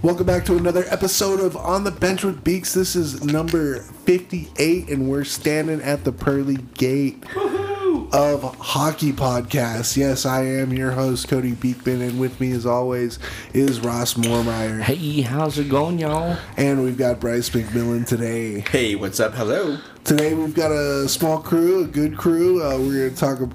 Welcome back to another episode of On the Bench with Beaks. This is number 58, and we're standing at the pearly gate of Hockey Podcast. Yes, I am your host, Cody Beekman, and with me, as always, is Ross Moormeyer. Hey, how's it going, y'all? And we've got Bryce McMillan today. Hey, what's up? Hello. Today we've got a small crew, a good crew. Uh, we're going to talk a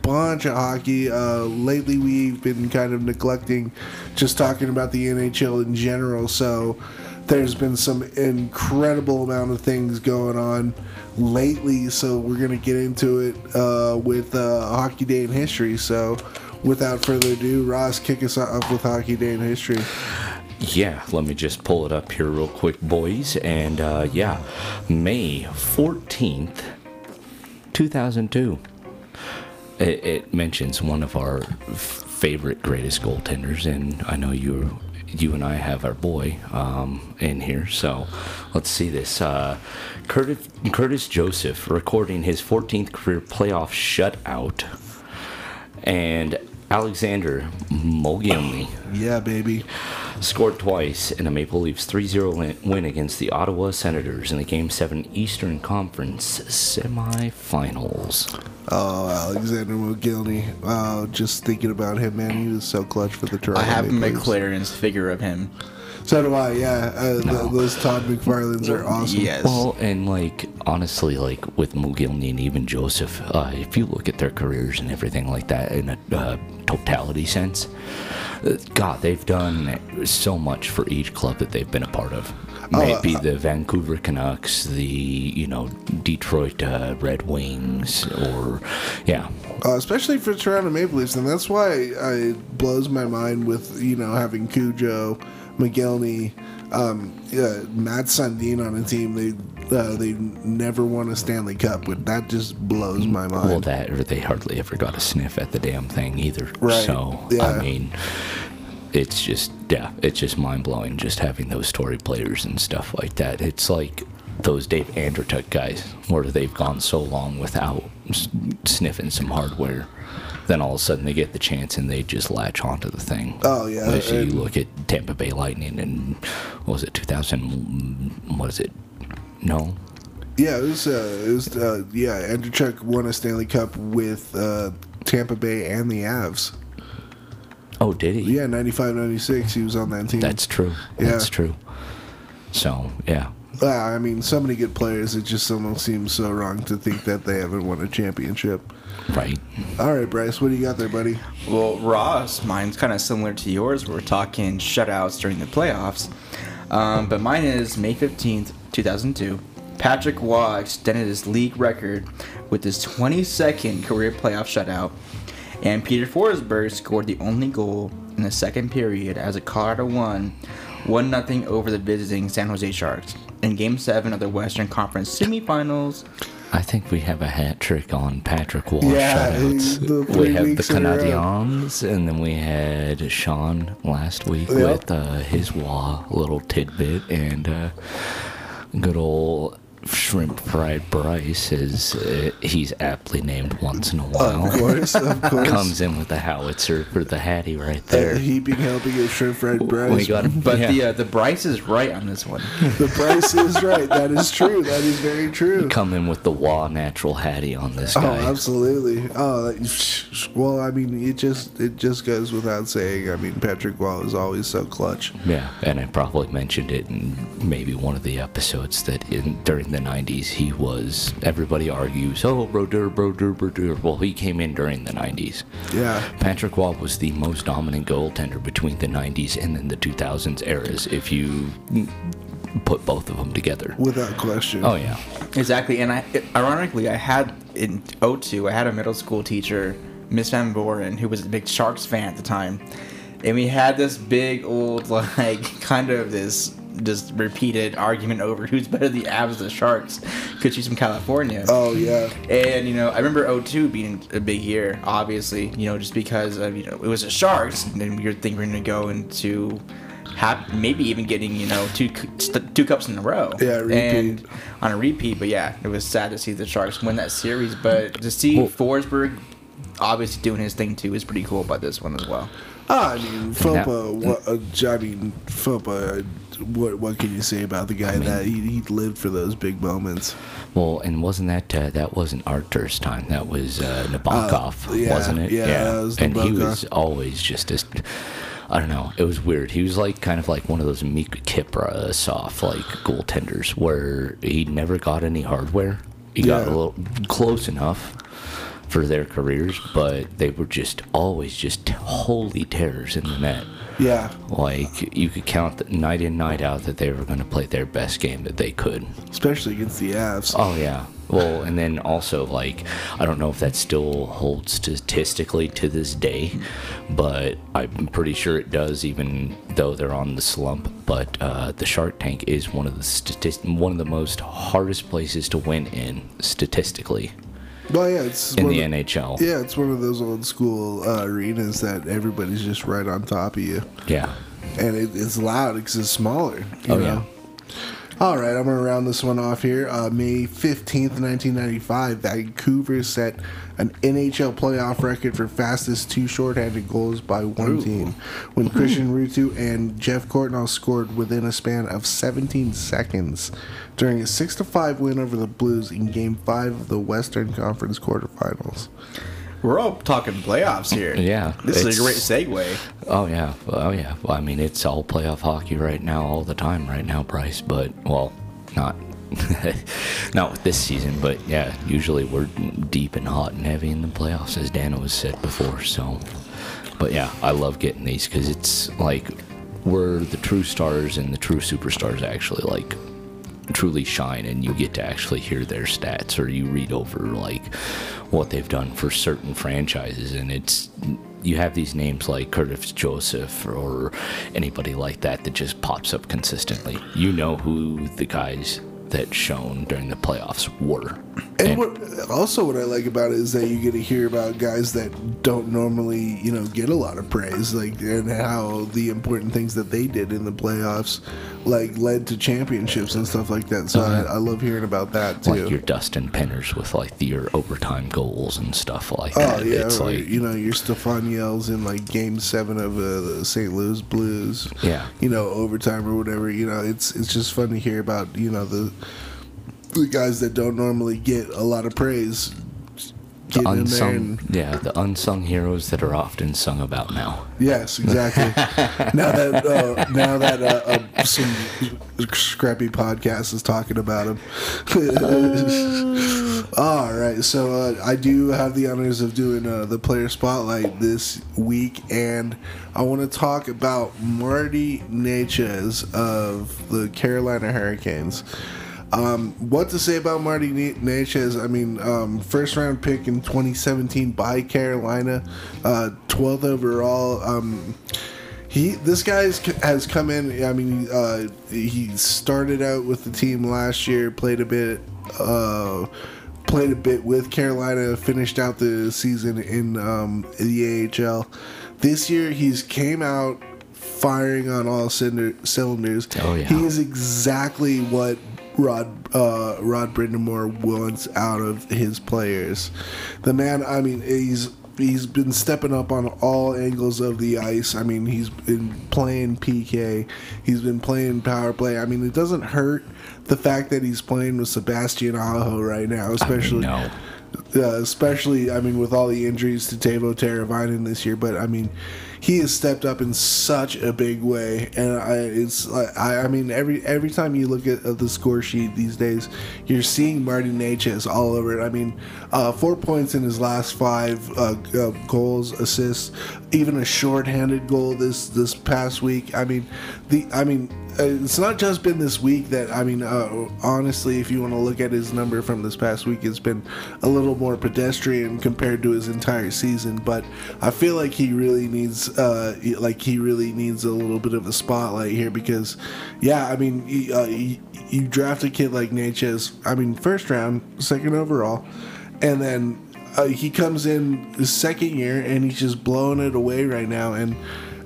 bunch of hockey. Uh, lately, we've been kind of neglecting just talking about the NHL in general. So there's been some incredible amount of things going on lately. So we're to get into it uh, with uh, Hockey Day in History. So without further ado, Ross, kick us off with Hockey Day in History. Yeah, let me just pull it up here real quick, boys. And uh, yeah, May 14th, 2002. It, it mentions one of our favorite greatest goaltenders, and I know you you and I have our boy um, in here. So let's see this. Uh, Curtis, Curtis Joseph recording his 14th career playoff shutout. And Alexander Mogilny Yeah, baby. scored twice in a Maple Leafs 3-0 win against the Ottawa Senators in the Game 7 Eastern Conference semifinals. Oh, Alexander Mogilny. Oh, just thinking about him, man. He was so clutch for the Toronto I have Maple Leafs. McFarlane's figure of him. So do I, yeah. Uh, th- those Todd McFarlanes are awesome. Yes. Well, and like honestly, like with Mogilny and even Joseph, uh, if you look at their careers and everything like that in a uh, totality sense, uh, God, they've done so much for each club that they've been a part of. Maybe the Vancouver Canucks, the you know Detroit uh, Red Wings, or yeah, Uh, especially for Toronto Maple Leafs, and that's why it blows my mind with, you know, having Cujo, Mogilny, um, uh, Mats Sundin on a team. They uh, they never won a Stanley Cup. With that just blows my mind. well that or they hardly ever got a sniff at the damn thing either. Right, So yeah. I mean, it's just yeah, it's just mind blowing just having those story players and stuff like that. It's like those Dave Andreychuk guys, where they've gone so long without sniffing some hardware. Then all of a sudden they get the chance and they just latch onto the thing. Oh, yeah, you look at Tampa Bay Lightning and what was it 2000? What is it? No, Yeah, it was. Uh, it was. Uh, yeah, Andreychuk won a Stanley Cup with uh, Tampa Bay and the Avs. oh did he? Yeah, 95, 96, He was on that team. That's true. Yeah. That's true. So yeah, Uh, I mean, so many good players. It just almost seems so wrong to think that they haven't won a championship. right. All right, Bryce, what do you got there, buddy? Well, Ross, mine's kind of similar to yours. We're talking shutouts during the playoffs. Um, but mine is May 15th, 2002. Patrick Roy extended his league record with his 22nd career playoff shutout. And Peter Forsberg scored the only goal in the second period as a Colorado won 1 0 over the visiting San Jose Sharks in Game 7 of the Western Conference semifinals. I think we have a hat trick on Patrick Roy Yeah, shutouts. we have the weeks in a row. Canadiens, and then we had Sean last week Yep. with uh, his Roy little tidbit, and uh, good old shrimp fried Bryce is uh, he's aptly named once in a while. Of course, of course. Comes in with the howitzer for the Hattie right there. A there. heaping helping of shrimp fried we Bryce. got But yeah. the uh, the Bryce is right on this one. the price is right. That is true. That is very true. come in with the Roy natural Hattie on this guy. Oh, absolutely. Oh, that- well, I mean, it just it just goes without saying. I mean, Patrick Roy is always so clutch. Yeah, and I probably mentioned it in maybe one of the episodes that in during the '90s he was. Everybody argues, oh, Brodeur, Brodeur, Brodeur. Well, he came in during the '90s. Yeah. Patrick Roy was the most dominant goaltender between the '90s and then the 2000s eras. If you put both of them together. Without question. Oh yeah, Exactly, and I ironically I had in 02 I had a middle school teacher, Miss Van Boren, who was a big Sharks fan at the time, and we had this big old like kind of this just repeated argument over who's better, the Avs or the Sharks, because she's from California. Oh yeah. And you know, I remember 02 being a big year, obviously, you know, just because of you know it was the Sharks, and then you're thinking we're gonna go into hap- maybe even getting you know two two cups in a row. Yeah, repeat. And on a repeat, but yeah, it was sad to see the Sharks win that series, but to see Well- Forsberg obviously doing his thing too is pretty cool about this one as well. Ah, I mean, Foppa. What, uh, I mean, Foppa. What what can you say about the guy that he, he lived for those big moments? Well, and wasn't that uh, that wasn't Artur's time? That was uh, Nabokov, Uh, yeah, wasn't it? yeah, was and he was always just as I don't know. It was weird. He was like kind of like one of those Mika Kipra soft like goaltenders where he never got any hardware. He got a little close enough for their careers, but they were just always just holy terrors in the net. Yeah, Like you could count the night in night out that they were going to play their best game that they could. especially against the Avs. Oh yeah. Well, and then also like I don't know if that still holds statistically to this day, but I'm pretty sure it does, even though they're on the slump. But uh, the Shark Tank is one of the statist- one of the most hardest places to win in statistically Well, yeah, it's in one the of- NHL. Yeah, it's one of those old school uh, arenas that everybody's just right on top of you, Yeah. and it, it's loud because it's smaller. You Oh, know? yeah. All right, I'm gonna round this one off here. Uh, May 15th, 1995, Vancouver set an NHL playoff record for fastest two shorthanded goals by one team, when Christian Ruuttu and Geoff Courtnall scored within a span of 17 seconds during a six to five win over the Blues in Game Five of the Western Conference quarterfinals. We're all talking playoffs here. Yeah, This is a great segue. Oh yeah, oh yeah. Well, I mean, it's all playoff hockey right now, all the time right now, Bryce. But well, not not with this season. But yeah, usually we're deep and hot and heavy in the playoffs, as Dana was said before. So, but yeah, I love getting these because it's like we're the true stars and the true superstars actually like truly shine and you get to actually hear their stats or you read over like what they've done for certain franchises and it's you have these names like Curtis Joseph or anybody like that that just pops up consistently. You know who the guys that shone during the playoffs were. And what also what I like about it is that you get to hear about guys that don't normally, you know, get a lot of praise, like and how the important things that they did in the playoffs, like led to championships and stuff like that. So I, I love hearing about that too. like your Dustin Penners with like the, your overtime goals and stuff like Oh that. yeah, it's or, like you know your Stefan Yells in like Game Seven of uh, the St. Louis Blues. Yeah. you know overtime or whatever. You know it's it's just fun to hear about you know the the guys that don't normally get a lot of praise. There unsung and yeah, the unsung heroes that are often sung about now. yes, exactly. now that uh, now that uh, uh, some scrappy podcast is talking about him. All right, so uh, I do have the honors of doing uh, the player spotlight this week, and I want to talk about Marty Necas of the Carolina Hurricanes. Um, what to say about Marty Na- Necas? I mean, um, first round pick in 2017 by Carolina, uh, 12th overall. Um, he this guy's has come in. I mean, uh, he started out with the team last year, played a bit, uh, played a bit with Carolina, finished out the season in um, the AHL. This year, he's came out firing on all cylinder, cylinders. Oh, yeah. he is exactly what Rod uh, Rod Brind'Amour wants out of his players. The man, I mean, he's he's been stepping up on all angles of the ice. I mean, he's been playing PK, he's been playing power play. I mean, it doesn't hurt the fact that he's playing with Sebastian Aho right now, especially. no. Uh, especially, I mean, with all the injuries to Teuvo Teravainen this year, but I mean, he has stepped up in such a big way, and I, it's like I, mean, every every time you look at, at the score sheet these days, you're seeing Martin Necas all over it. I mean, uh, four points in his last five uh, uh, goals, assists, even a shorthanded goal this this past week. I mean, the I mean, uh, it's not just been this week that I mean, uh, honestly, if you want to look at his number from this past week, it's been a little more pedestrian compared to his entire season. But I feel like he really needs, uh, like he really needs a little bit of a spotlight here because, yeah, I mean, he, uh, he, you draft a kid like Necas, I mean, first round, second overall, and then uh, he comes in his second year and he's just blowing it away right now and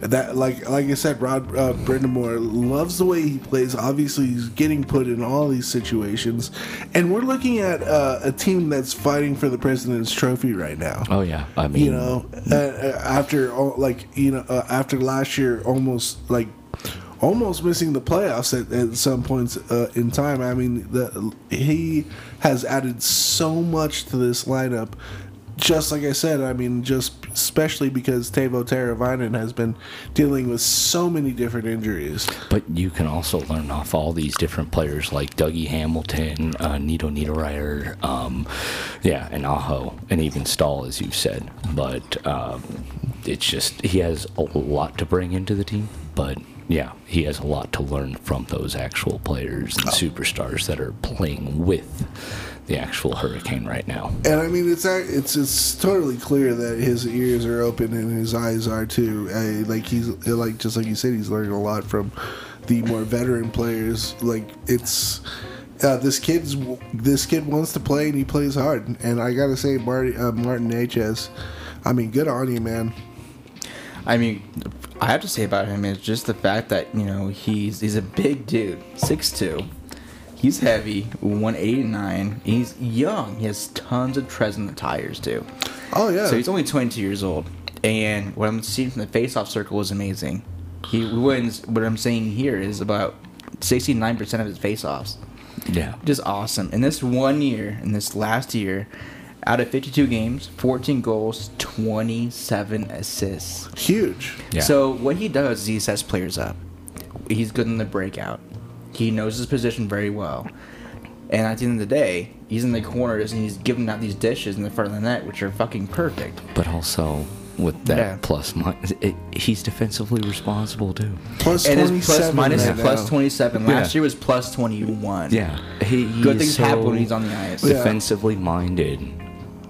that like like I said, Rod uh, Brind'Amour loves the way he plays. Obviously, he's getting put in all these situations, and we're looking at uh, a team that's fighting for the President's Trophy right now. Oh yeah, I mean, You know, uh, uh, after all, like you know, uh, after last year, almost like almost missing the playoffs at, at some points uh, in time. I mean, the, he has added so much to this lineup. Just like I said, I mean, just especially because Teuvo Teravainen has been dealing with so many different injuries. But you can also learn off all these different players like Dougie Hamilton, uh, Nino Niederreiter, um, yeah, and Aho, and even Staal, as you said. But um, it's just he has a lot to bring into the team. But yeah, he has a lot to learn from those actual players and superstars that are playing with the actual Hurricane right now. And I mean, it's it's it's totally clear that his ears are open and his eyes are too. Uh, like he's like just like you said, he's learning a lot from the more veteran players. Like it's uh, this kid's this kid wants to play and he plays hard. And I gotta say, Marty, uh, Martin Hs. I mean, good on you, man. I mean, I have to say about him is just the fact that you know he's he's a big dude, 6'2". He's heavy, 189. He's young. He has tons of treads in the tires too. Oh yeah. So he's only 22 years old, and what I'm seeing from the face-off circle is amazing. He wins. What I'm saying here is about 69% of his face-offs. Yeah. Just awesome. In this one year, in this last year, out of 52 games, 14 goals, 27 assists. huge. Yeah. So what he does is he sets players up. He's good in the breakout. He knows his position very well. And at the end of the day, he's in the corners and he's giving out these dishes in the front of the net, which are fucking perfect. But also with that Yeah. plus minus, it, he's defensively responsible too. Plus And his twenty plus seven. minus right 27. Last Yeah. year was plus 21. Yeah, he, he Good things so happen when he's on the ice. Defensively minded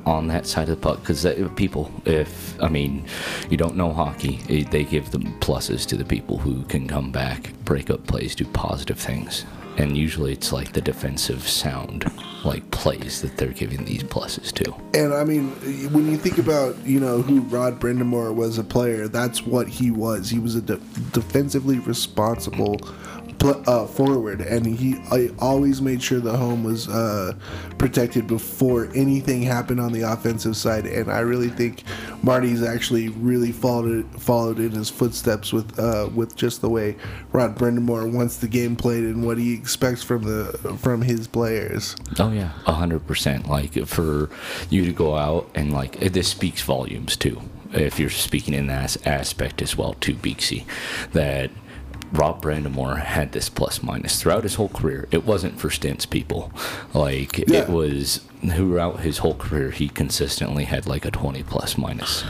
on that side of the puck because people, if I mean, you don't know hockey, eh, they give them pluses to the people who can come back, break up plays, do positive things, and usually it's like the defensive sound, like plays that they're giving these pluses to. And I mean, when you think about you know who Rod Brind'Amour was a player, that's what he was. He was a de- defensively responsible pl- uh, forward, and he I always made sure the home was uh, protected before anything happened on the offensive side. And I really think Marty's actually really followed followed in his footsteps with uh, with just the way Rod Brind'Amour wants the game played and what he expects from the from his players. Oh yeah, hundred percent. Like for you to go out and like this speaks volumes too. If you're speaking in that aspect as well too, Beaksy, that Rob Brind'Amour had this plus minus throughout his whole career. It wasn't for stints, people. Like Yeah. it was throughout his whole career, he consistently had like a twenty plus minus.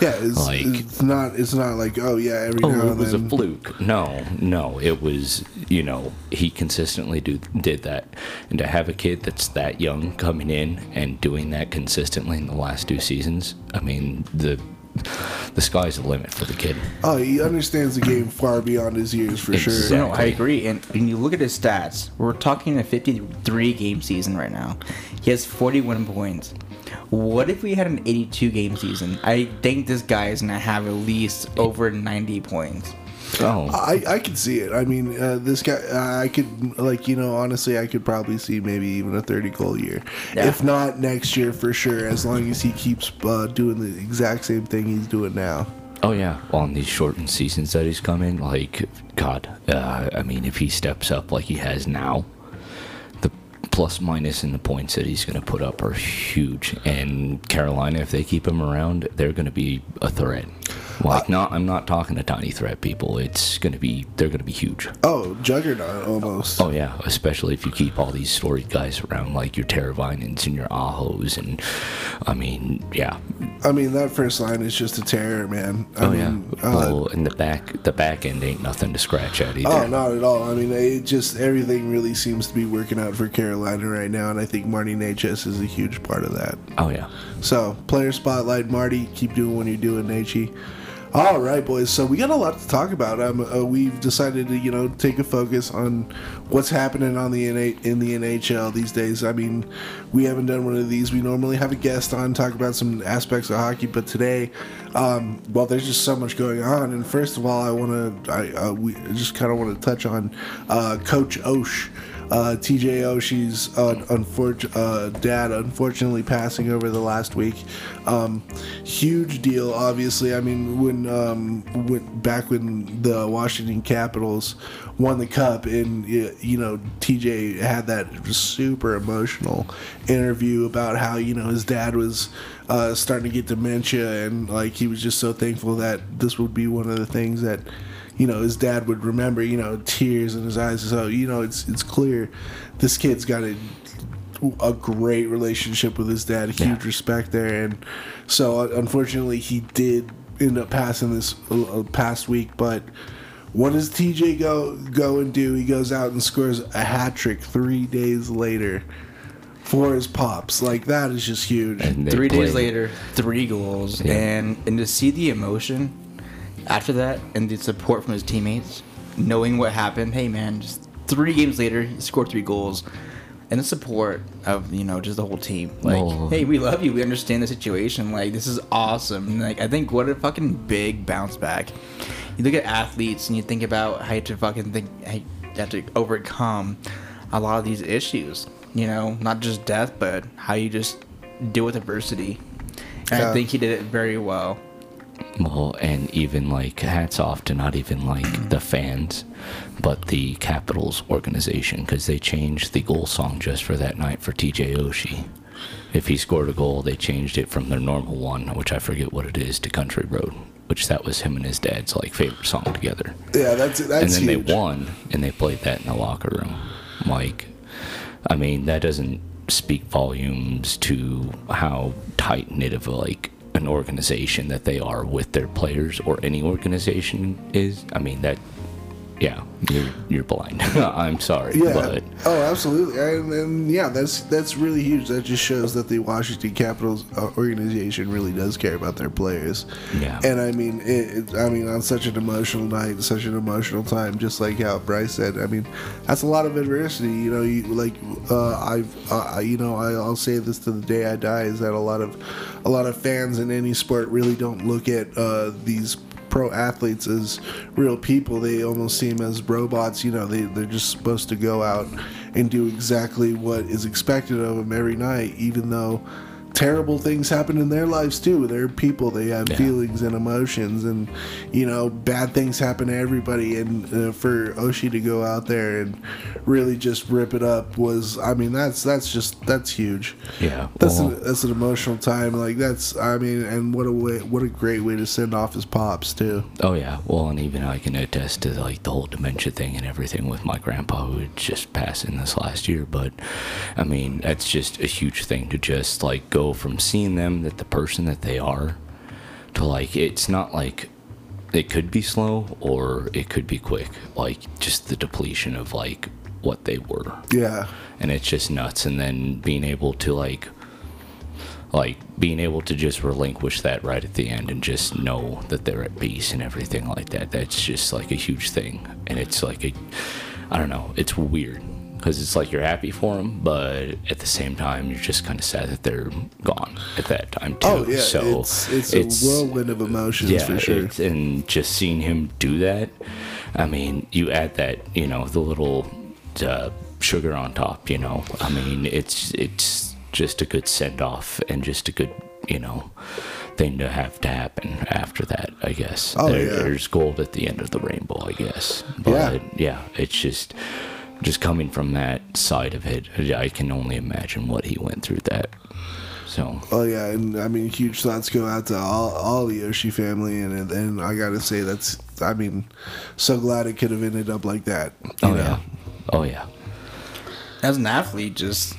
Yeah, it's, Like- it's not. It's not like oh yeah, every Oh, now it was a fluke. No, no, it was. You know, he consistently do, did that, and to have a kid that's that young coming in and doing that consistently in the last two seasons, I mean, the the sky's the limit for the kid. Oh, he understands the game far beyond his years for sure. Exactly. No, I agree. And when you look at his stats, we're talking a 53 game season right now. He has 41 points. What if we had an 82 game season? I think this guy is gonna have at least over 90 points. Oh, I, I could see it. I mean, uh, this guy, I could, like, you know, honestly, I could probably see maybe even a 30 goal year. Yeah. If not next year for sure, as long as he keeps uh, doing the exact same thing he's doing now. oh yeah. On these shortened seasons that he's coming, like God, uh, I mean, if he steps up like he has now, the plus minus and the points that he's going to put up are huge. And Carolina, if they keep him around, they're going to be a threat. Like, not, I'm not talking to tiny threat, people. It's going to be, they're going to be huge. Oh, juggernaut almost. Oh yeah, especially if you keep all these storied guys around, like your Teravainens and your Ahos, and I mean, yeah, I mean, that first line is just a terror, man. I oh mean, yeah. uh, well, and the back, the back end ain't nothing to scratch at either. Oh, not at all. I mean, it just everything really seems to be working out for Carolina right now, and I think Marty Necas is a huge part of that. Oh yeah. So, player spotlight, Marty, keep doing what you're doing, Nachi. All right, boys. So we got a lot to talk about. Um, uh, we've decided to, you know, take a focus on what's happening on the in the NHL these days. I mean, we haven't done one of these. We normally have a guest on talk about some aspects of hockey, but today, um, well, there's just so much going on. And first of all, I want to, I uh, we just kind of want to touch on uh, Coach Osh. Uh, TJ Oshie's uh, unfor- uh, dad unfortunately passing over the last week. Um, huge deal, obviously. I mean, when um, when back when the Washington Capitals won the cup, and you know TJ had that super emotional interview about how you know his dad was uh, starting to get dementia, and like he was just so thankful that this would be one of the things that you know his dad would remember you know tears in his eyes. So you know it's it's clear this kid's got a a great relationship with his dad huge Yeah. respect there. And so uh, unfortunately he did end up passing this uh, past week. But what does TJ go go and do? He goes out and scores a hat trick 3 days later for his pops. Like that is just huge. Three days later, three goals, Yeah. and and to see the emotion after that and the support from his teammates, knowing what happened. Hey man, just three games later, he scored three goals, and the support of you know just the whole team. Like, Oh. hey, we love you. We understand the situation. Like, this is awesome. And, like, I think what a fucking big bounce back. You look at athletes and you think about how you have to fucking think, how you have to overcome a lot of these issues. You know, not just death, but how you just deal with adversity. And Yeah. I think he did it very well. Well, and even like hats off to not even like the fans, but the Capitals organization because they changed the goal song just for that night for TJ Oshie. If he scored a goal, they changed it from their normal one, which I forget what it is, to Country Road, which that was him and his dad's like favorite song together. yeah that's that's. and then huge they won, and they played that in the locker room. Like, I mean, that doesn't speak volumes to how tight knit of like an organization that they are with their players or any organization is. I mean that. Yeah, you're you're blind. I'm sorry, Yeah. but oh, absolutely. And, and yeah, that's that's really huge. That just shows that the Washington Capitals uh, organization really does care about their players. Yeah. And I mean, it, it, I mean, on such an emotional night, such an emotional time, just like how Bryce said. I mean, that's a lot of adversity. You know, you like uh, I've uh, you know I, I'll say this to the day I die is that a lot of a lot of fans in any sport really don't look at uh, these pro athletes as real people. They almost seem as robots. You know, they they're just supposed to go out and do exactly what is expected of them every night, even though terrible things happen in their lives too. They're people. They have Yeah. feelings and emotions, and you know, bad things happen to everybody. And uh, for Oshie to go out there and really just rip it up was, I mean, that's that's just that's huge. yeah, That's well, an, that's an emotional time. Like that's I mean, and what a way, what a great way to send off his pops too. Oh yeah, well, and even I can attest to like the whole dementia thing and everything with my grandpa who had just passed in this last year. But I mean, that's just a huge thing to just like go from seeing them that the person that they are to like it's not like it could be slow or it could be quick. Like just the depletion of like what they were. Yeah, and it's just nuts. And then being able to like like being able to just relinquish that right at the end and just know that they're at peace and everything like that that's just like a huge thing. And it's like a i don't know it's weird because it's like you're happy for them but at the same time you're just kind of sad that they're gone at that time too Oh yeah, so it's it's, a whirlwind of emotions yeah, for sure. it's- and just seeing him do that, I mean, you add that, you know, the little uh, sugar on top. You know, I mean, it's it's just a good send off and just a good, you know, thing to have to happen after that. I guess. Oh, There- yeah. There's gold at the end of the rainbow. I guess. But yeah, it's just. Just coming from that side of it, I can only imagine what he went through. That, so Oh yeah, and I mean, huge thoughts go out to all all the Oshie family, and and I gotta say that's I mean, so glad it could have ended up like that. oh know? yeah, oh yeah. As an athlete, just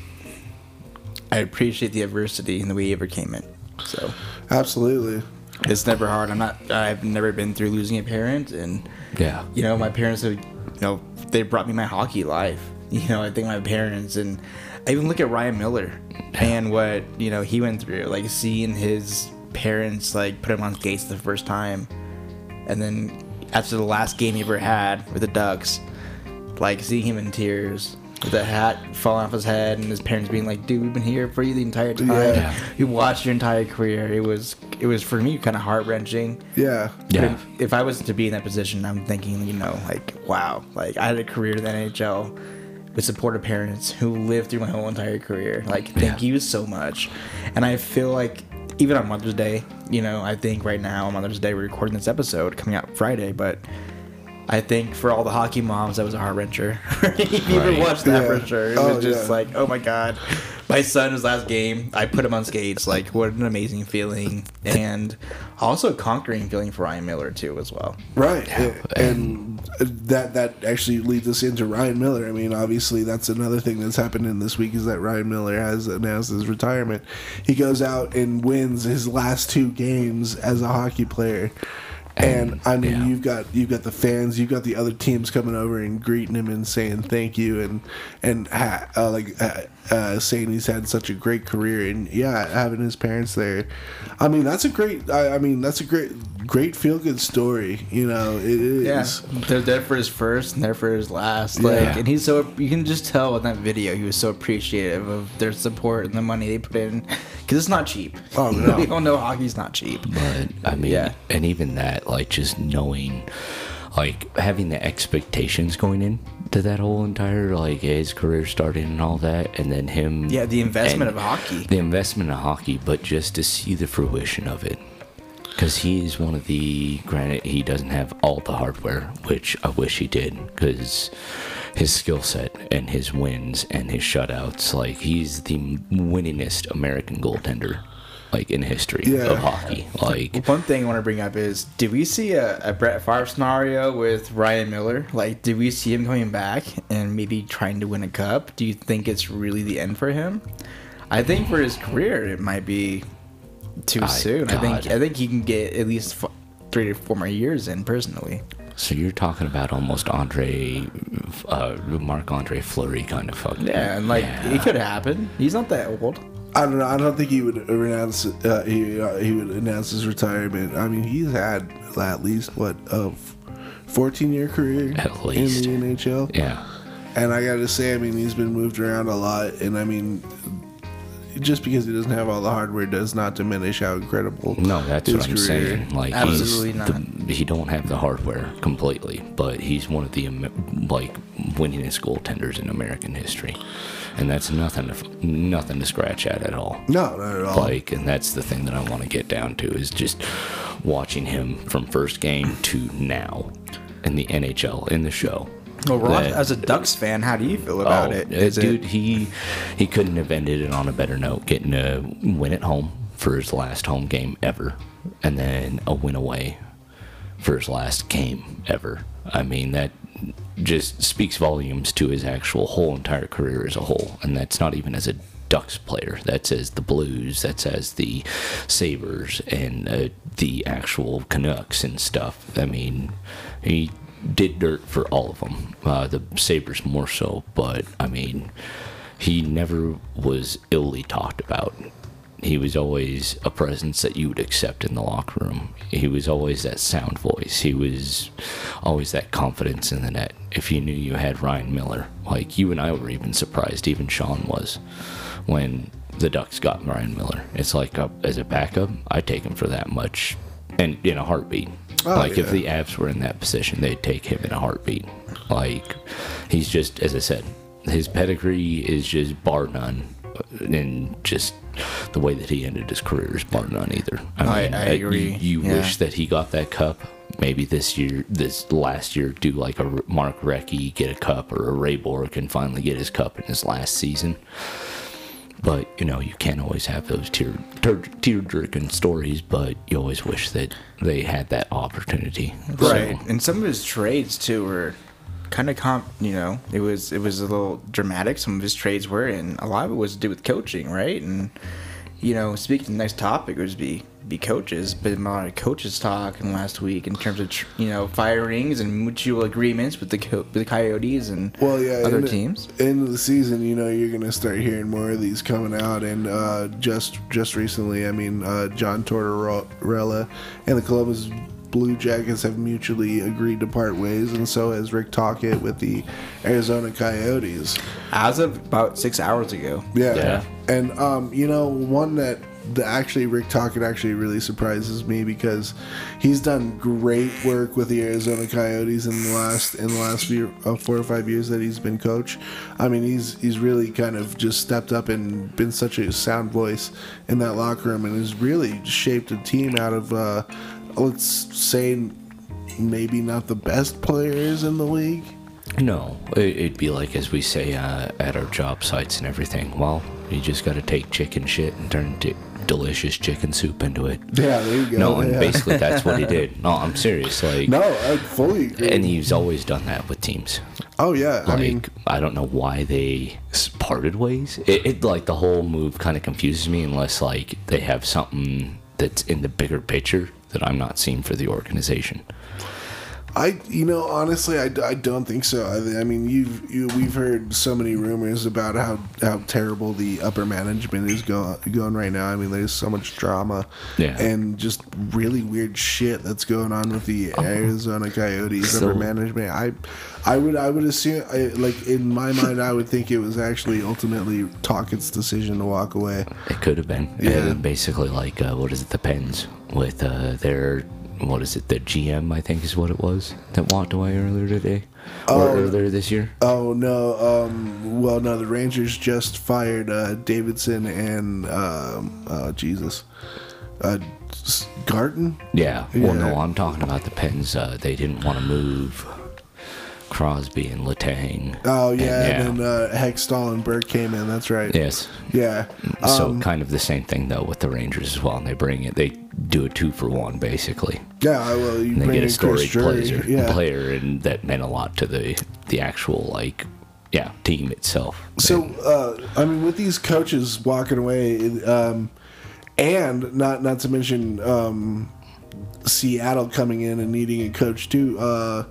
I appreciate the adversity and the way he overcame it. So absolutely. it's never hard. I'm not. I've never been through losing a parent, and Yeah. you know, my parents have, you know, they brought me my hockey life. You know, I think my parents and I even look at Ryan Miller and what you know he went through, like seeing his parents like put him on skates the first time, and then after the last game he ever had with the Ducks, like seeing him in tears. With the hat falling off his head, and his parents being like, "Dude, we've been here for you the entire time. Yeah. You watched your entire career. It was, it was for me kind of heart wrenching. Yeah. Yeah. If, if I was to be in that position, I'm thinking, you know, like, wow, like I had a career in the NHL with supportive parents who lived through my whole entire career. Like, thank Yeah. you so much. And I feel like even on Mother's Day, you know, I think right now on Mother's Day we're recording this episode coming out Friday, but I think for all the hockey moms, that was a heart wrencher. if you ever Right. watched that Yeah. for sure, it Oh, was just yeah. like, oh my god, my son his last game. I put him on skates. Like, what an amazing feeling, and also a conquering feeling for Ryan Miller too, as well. Right, and that that actually leads us into Ryan Miller. I mean, obviously, that's another thing that's happened in this week is that Ryan Miller has announced his retirement. He goes out and wins his last two games as a hockey player. And I mean, yeah. you've got you've got the fans, you've got the other teams coming over and greeting him and saying thank you, and and ha- uh, like uh, uh, saying he's had such a great career, and yeah, having his parents there. I mean, that's a great. I, I mean, that's a great great feel good story. You know, it is. Yeah, they're there for his first and there for his last. Yeah. Like, and he's so you can just tell in that video he was so appreciative of their support and the money they put in because it's not cheap. Oh, no. we all know hockey's not cheap. But I mean, Yeah. and even that, like just knowing, like having the expectations going in to that whole entire like his career starting and all that, and then him. Yeah, the investment of hockey. The investment of hockey, but just to see the fruition of it. Because he is one of the, granted, he doesn't have all the hardware, which I wish he did, because his skill set and his wins and his shutouts, like, he's the winningest American goaltender, like, in history Yeah. of hockey. Like, One thing I want to bring up is, did we see a, a Brett Favre scenario with Ryan Miller? Like, did we see him coming back and maybe trying to win a cup? Do you think it's really the end for him? I think for his career, it might be too I- soon. I think I think he can get at least f- three to four more years in personally. so you're talking about almost Andre, uh, Marc Andre Fleury kind of fuck. Yeah, and like Yeah. it could happen. He's not that old. I don't know. I don't think he would announce. Uh, he uh, he would announce his retirement. I mean, he's had at least what a fourteen year career At least. in the NHL. Yeah. And I got to say, I mean, he's been moved around a lot. And I mean, just because he doesn't have all the hardware does not diminish how incredible. No, that's his what I'm career- saying. Like Absolutely he's not. The, he don't have the hardware completely, but he's one of the like winningest goaltenders in American history, and that's nothing to nothing to scratch at at all. No, not at all. Like, and that's the thing that I want to get down to is just watching him from first game to now in the NHL in the show. Well, Ross, That- as a Ducks fan, how do you feel about Oh, it? uh, dude, it he he couldn't have ended it on a better note. Getting a win at home for his last home game ever, and then a win away for his last game ever. I mean that just speaks volumes to his actual whole entire career as a whole, and that's not even as a Ducks player. That says the Blues. That says the Sabres and uh, the actual Canucks and stuff. I mean, he did dirt for all of them. Uh, the Sabres more so, but I mean, he never was illy talked about. He was always a presence that you would accept in the locker room. He was always that sound voice. He was always that confidence in the net. If you knew you had Ryan Miller, like you and I were even surprised, even Sean was, when the Ducks got Ryan Miller. It's like uh as a backup, I'd take him for that much, and in a heartbeat. Oh, like if the Avs were in that position, they'd take him in a heartbeat. Like he's just, as I said, his pedigree is just bar none, and just the way that he ended his career is bar none either. I- mean, I uh, agree, You, you yeah. wish that he got that cup. Maybe this year, this last year, do like a Mark Recchi get a cup, or a Ray Bourque and finally get his cup in his last season. But you know, you can't always have those tear tear, tear jerking stories. But you always wish that they had that opportunity. right? So, And some of his trades too were kind of comp. You know, it was it was a little dramatic. Some of his trades were, and a lot of it was to do with coaching, right? And you know, speaking of the next topic was be be coaches, but a lot of coaches talk in last week in terms of tr- you know firings and mutual agreements with the co- with the Coyotes and Well, yeah, other in the- teams. End of the season, you know, you're gonna start hearing more of these coming out, and uh, just just recently, I mean, uh, John Tortorella and the Columbus Blue Jackets have mutually agreed to part ways, and so has Rick Tocchet with the Arizona Coyotes. As of about six hours ago. Yeah. Yeah. And um, you know, one that the actually Rick Tocchet actually really surprises me because he's done great work with the Arizona Coyotes in the last in the last few uh, four or five years that he's been coach. I mean, he's he's really kind of just stepped up and been such a sound voice in that locker room and has really shaped a team out of uh, let's say maybe not the best players in the league. No, it- it'd be like as we say uh, at our job sites and everything. Well, you just got to take chicken shit and turn t- delicious chicken soup into it. Yeah, there you go. No, and yeah. basically that's what he did. No, I'm serious. Like, No, I fully agree. and he's always done that with teams. oh yeah, Like, I mean, I don't know why they parted ways. It, it like the whole move kind of confuses me unless like they have something that's in the bigger picture that I'm not seen for the organization. I, you know, honestly, I, I don't think so. I, I mean, you've you, we've heard so many rumors about how, how terrible the upper management is go, going right now. I mean, there's so much drama, Yeah. and just really weird shit that's going on with the Arizona Coyotes So- upper management. I, I would I would assume I, like in my mind, I would think it was actually ultimately Tocchet's decision to walk away. It could have been. Yeah. Uh, basically, like uh, what is it? The Pens with uh, their what is it? The GM, I think, is what it was that walked away earlier today or Oh. earlier this year. Oh no! Um, well, no, the Rangers just fired uh, Davidson and um, uh, Jesus, uh, S- Gorton. Yeah. Well, no, I'm talking about the Pens. Uh, they didn't want to move Crosby and Letang. Oh yeah, And, and then uh, Hextall and Burke came in. That's right. Yes. Yeah. so Um, kind of the same thing though with the Rangers as well. And they bring it. They do a two for one basically. yeah. Well, you And they bring get a storied player, Yeah. player, and that meant a lot to the the actual like yeah team itself. So, uh, I mean, with these coaches walking away, um, and not not to mention um, Seattle coming in and needing a coach too. Uh,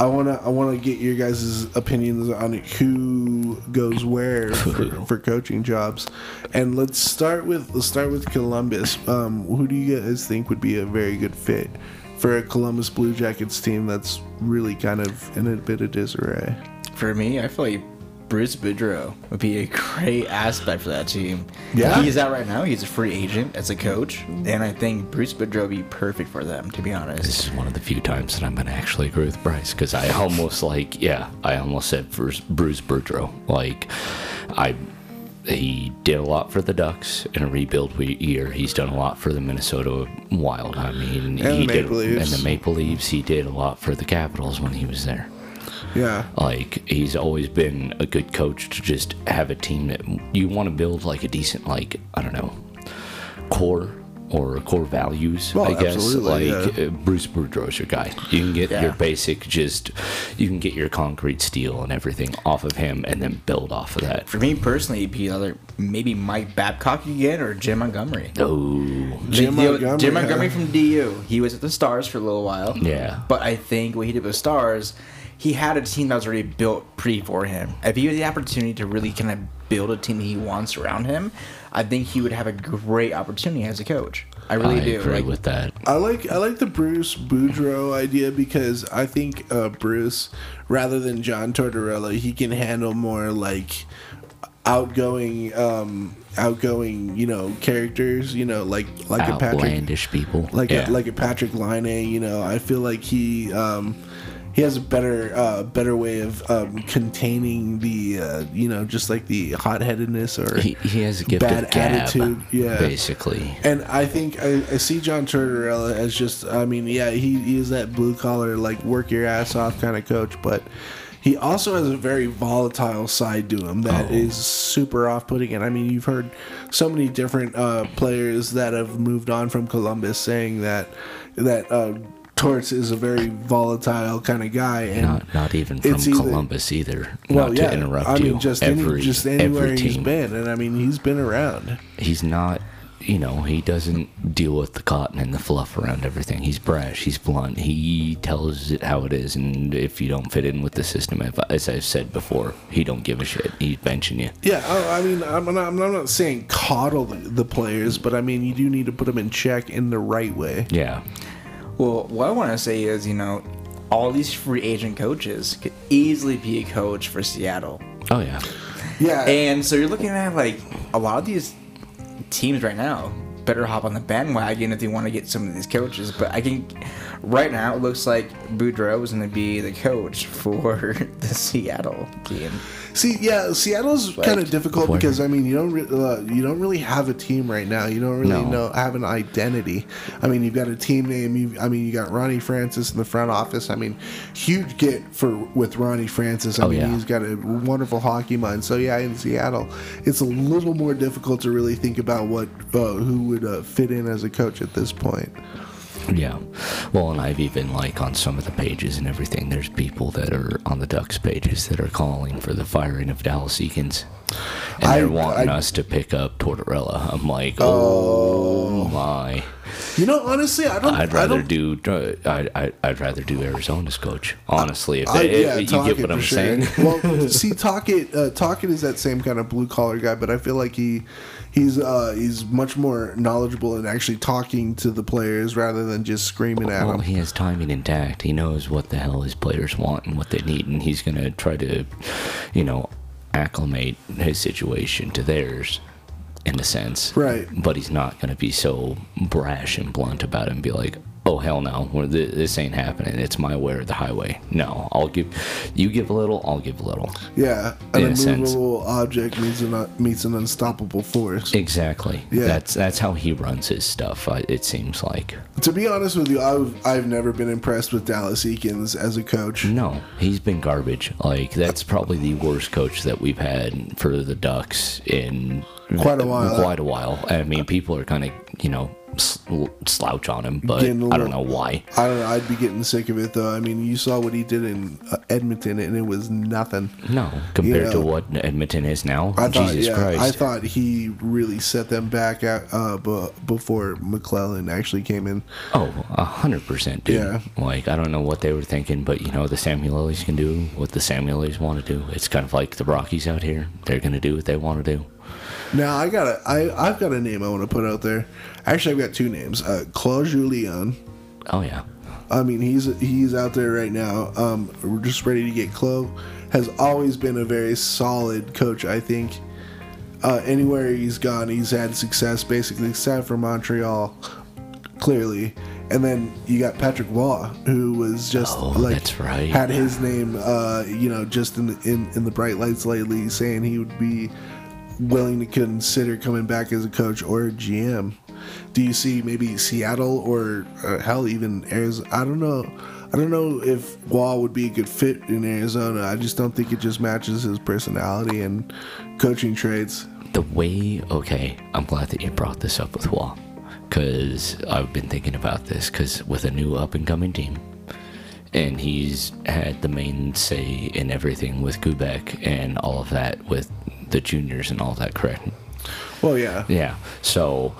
I wanna I wanna get your guys' opinions on who goes where for, for coaching jobs, and let's start with let's start with Columbus. Um, who do you guys think would be a very good fit for a Columbus Blue Jackets team that's really kind of in a bit of disarray? For me, I feel like Bruce Boudreau would be a great aspect for that team. Yeah? He's out right now. He's a free agent as a coach. And I think Bruce Boudreau would be perfect for them, to be honest. This is one of the few times that I'm going to actually agree with Bryce because I almost like, yeah, I almost said for Bruce Boudreau. Like, I, he did a lot for the Ducks in a rebuild year. He's done a lot for the Minnesota Wild. I mean, And he the did, Maple Leafs. and the Maple Leafs. He did a lot for the Capitals when he was there. Yeah. Like he's always been a good coach to just have a team that you want to build like a decent like I don't know core or core values. Well, I guess like yeah. uh, Bruce Boudreau's your guy. You can get Yeah. your basic just you can get your concrete steel and everything off of him and then build off of that. For me personally, it'd be either maybe Mike Babcock again or Jim Montgomery. Oh Jim The- the- Montgomery, Jim Montgomery huh? from DU. He was at the Stars for a little while. Yeah. But I think what he did with Stars, he had a team that was already built pretty for him. If he had the opportunity to really kind of build a team that he wants around him, I think he would have a great opportunity as a coach. I really I do. agree Like, with that. I like I like the Bruce Boudreau idea because I think uh, Bruce, rather than John Tortorella, he can handle more like outgoing, um, outgoing, you know, characters. You know, like like a Patrick, Outlandish people. like yeah. a, like a Patrick Line. You know, I feel like he. Um, he has a better, uh, better way of um, containing the, uh, you know, just like the hot headedness or he, he has a gift bad of gab, attitude, yeah. basically. And I think I, I see John Tortorella as just, I mean, yeah, he, he is that blue collar, like work your ass off kind of coach, but he also has a very volatile side to him that is Oh. super off putting. And I mean, you've heard so many different uh, players that have moved on from Columbus saying that, that, uh, Torts is a very volatile kind of guy, and Not not even from either- Columbus either. well, not yeah, to interrupt I mean, you. just every, any, just anywhere every he's team. been, and I mean, he's been around. He's not. You know, he doesn't deal with the cotton and the fluff around everything. He's brash. He's blunt. He tells it how it is, and if you don't fit in with the system, if, as I've said before, he don't give a shit. He's benching you. Yeah, I, I mean, I'm not, I'm not saying coddle the, the players, but I mean, you do need to put them in check in the right way. Yeah, Well, what I want to say is, you know, all these free agent coaches could easily be a coach for Seattle. Oh yeah. Yeah, And so you're looking at like a lot of these teams right now better hop on the bandwagon if they want to get some of these coaches. But I think right now it looks like Boudreau is going to be the coach for the Seattle team. See, yeah, Seattle's kind of difficult Where- because I mean, you don't re- uh, you don't really have a team right now. You don't really No. know have an identity. I mean, you've got a team name. You, I mean, you got Ronnie Francis in the front office. I mean, huge get for with Ronnie Francis. I Oh, mean, yeah. he's got a wonderful hockey mind. So yeah, in Seattle, it's a little more difficult to really think about what uh, who would uh, fit in as a coach at this point. Yeah. Well, and I've even like on some of the pages and everything, there's people that are on the Ducks pages that are calling for the firing of Dallas Eakins. And I- they're wanting I- us to pick up Tortorella. I'm like, oh, my. You know, honestly, I don't. I'd I rather don't, do I, I, I'd rather do Arizona's coach. Honestly, if, I, if- yeah, you Tocchet get what I'm sure. saying. well, see, Tocchet, uh, Tocchet is that same kind of blue collar guy, but I feel like he, he's, uh, he's much more knowledgeable in actually talking to the players rather than just screaming at Well, them. he has timing intact. He knows what the hell his players want and what they need, and he's going to try to, you know, acclimate his situation to theirs in a sense. Right. But he's not going to be so brash and blunt about it and be like, oh, hell no, this ain't happening. It's my way or the highway. No, I'll give, you give a little, I'll give a little. Yeah, an In immovable object meets an meets an unstoppable force. Exactly. Yeah. That's that's how he runs his stuff. It seems like. To be honest with you, I've I've never been impressed with Dallas Eakins as a coach. No, he's been garbage. Like that's probably the worst coach that we've had for the Ducks in Quite a while. Quite a while. I mean, people are kind of you know sl- slouch on him, but a I don't know why. I don't know. I'd be getting sick of it though. I mean, you saw what he did in uh, Edmonton, and it was nothing. No, compared to know, what Edmonton is now. I thought, Jesus yeah, Christ. I thought he really set them back at, uh, before McLellan actually came in. Oh, a hundred percent, dude. Yeah. Like I don't know what they were thinking, but you know the Samuel Ellies can do what the Samuel Ellies want to do. It's kind of like the Rockies out here. They're gonna do what they want to do. Now I got a, I, I've got a name I want to put out there. Actually, I've got two names. Uh, Claude Julien. Oh yeah. I mean, he's he's out there right now. Um, we're just ready to get Chloe. Has always been a very solid coach. I think. Uh, anywhere he's gone, he's had success. Basically, except for Montreal, clearly. And then you got Patrick Roy, who was just Oh, like that's right. had his name, uh, you know, just in the, in in the bright lights lately, saying he would be willing to consider coming back as a coach or a GM. Do you see maybe Seattle or uh, hell even Arizona? I don't know. I don't know if Roy would be a good fit in Arizona. I just don't think it just matches his personality and coaching traits. the way okay i'm glad that you brought this up with Roy because i've been thinking about this because with a new up and coming team and he's had the main say in everything with Quebec and all of that with the juniors and all that correct Well, yeah. yeah so